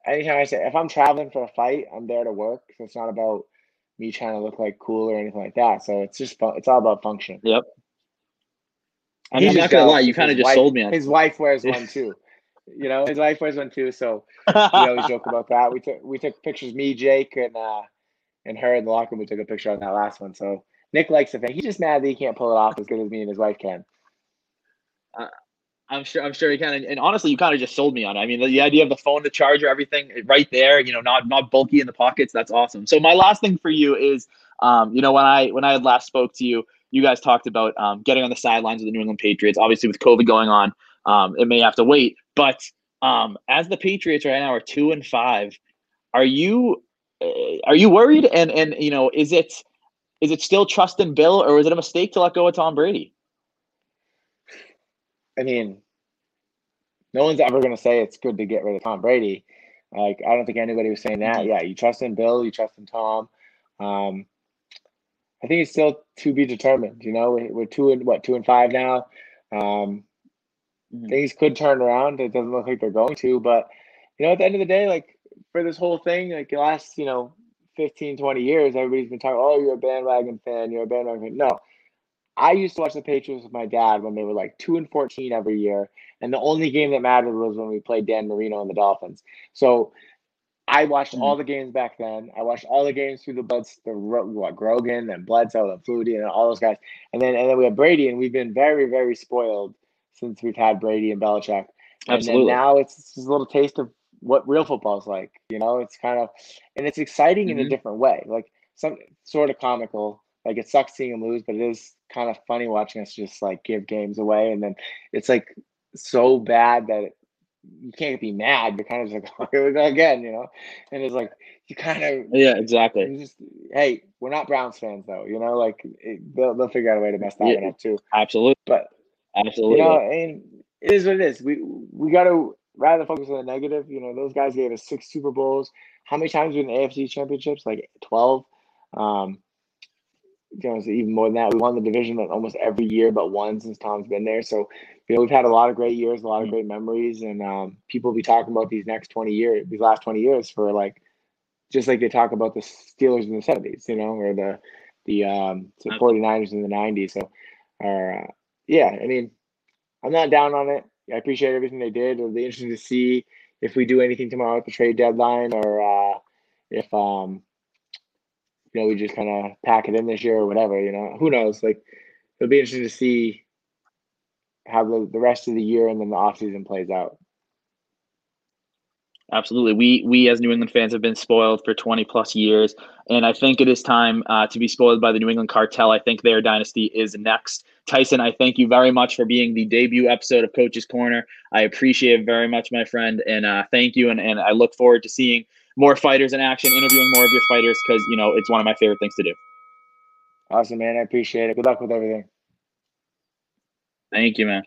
anytime I say if I'm traveling for a fight, I'm there to work. So it's not about me trying to look like cool or anything like that. So it's just fun. It's all about function.
Yep. I'm, I'm not gonna lie, you kind of just
wife,
sold me on.
His wife wears one too. You know, his wife wears one too. So we always joke about that. We took we took pictures, me, Jake, and uh and her in the locker room. We took a picture on that last one. So Nick likes the thing. He's just mad that he can't pull it off as good as me and his wife can.
I'm sure. I'm sure you kind of. And honestly, you kind of just sold me on it. I mean, the, the, idea of the phone, the charger, everything right there. You know, not not bulky in the pockets. That's awesome. So my last thing for you is, um, you know, when I when I had last spoke to you, you guys talked about um, getting on the sidelines of the New England Patriots. Obviously, with COVID going on, um, it may have to wait. But um, as the Patriots right now are two and five, are you uh, are you worried? And and you know, is it is it still trust in Bill, or is it a mistake to let go of Tom Brady?
I mean, no one's ever going to say it's good to get rid of Tom Brady. Like, I don't think anybody was saying that. Mm-hmm. Yeah, you trust in Bill, you trust in Tom. Um, I think it's still to be determined. You know, we're two and what two and five now. Um, mm-hmm. Things could turn around. It doesn't look like they're going to, but you know, at the end of the day, like for this whole thing, like the last you know 15, 20 years, everybody's been talking, oh, you're a bandwagon fan, you're a bandwagon fan. No. I used to watch the Patriots with my dad when they were like 2 and 14 every year. And the only game that mattered was when we played Dan Marino and the Dolphins. So I watched mm-hmm. all the games back then. I watched all the games through the Bloods, the what Grogan and Bledsoe and Flutie and all those guys. And then and then we have Brady, and we've been very, very spoiled since we've had Brady and Belichick. And Absolutely. now it's, it's a little taste of what real football is like. You know, it's kind of and it's exciting mm-hmm. in a mm-hmm. different way. Like some sort of comical. Like it sucks seeing them lose, but it is kind of funny watching us just like give games away, and then it's like so bad that it, you can't be mad. You're kind of like, oh, here we go again, you know. And it's like you kind of
yeah, exactly.
Just hey, we're not Browns fans though, you know. Like it, they'll they'll figure out a way to mess that yeah, one up too.
Absolutely,
but
absolutely,
you know, and it is what it is. We we got to rather focus on the negative. You know, those guys gave us six Super Bowls. How many times we in the AFC championships? Like twelve. Um, you know, even more than that. We won the division almost every year, but one since Tom's been there. So, you know, we've had a lot of great years, a lot of mm. great memories, and um, people will be talking about these next twenty years, these last twenty years, for like, just like they talk about the Steelers in the seventies, you know, or the the um, the 49ers in the nineties. So, uh, yeah, I mean, I'm not down on it. I appreciate everything they did. It'll be interesting to see if we do anything tomorrow at the trade deadline, or uh, if um, you know, we just kind of pack it in this year or whatever, you know, who knows? Like, it'll be interesting to see how the, the rest of the year and then the offseason plays out.
Absolutely. We we as New England fans have been spoiled for 20 plus years, and I think it is time uh, to be spoiled by the New England cartel. I think their dynasty is next. Tyson, I thank you very much for being the debut episode of Coach's Corner. I appreciate it very much, my friend, and uh, thank you. And, and I look forward to seeing more fighters in action, interviewing more of your fighters because you know it's one of my favorite things to do.
Awesome, man. I appreciate it. Good luck with everything.
Thank you, man.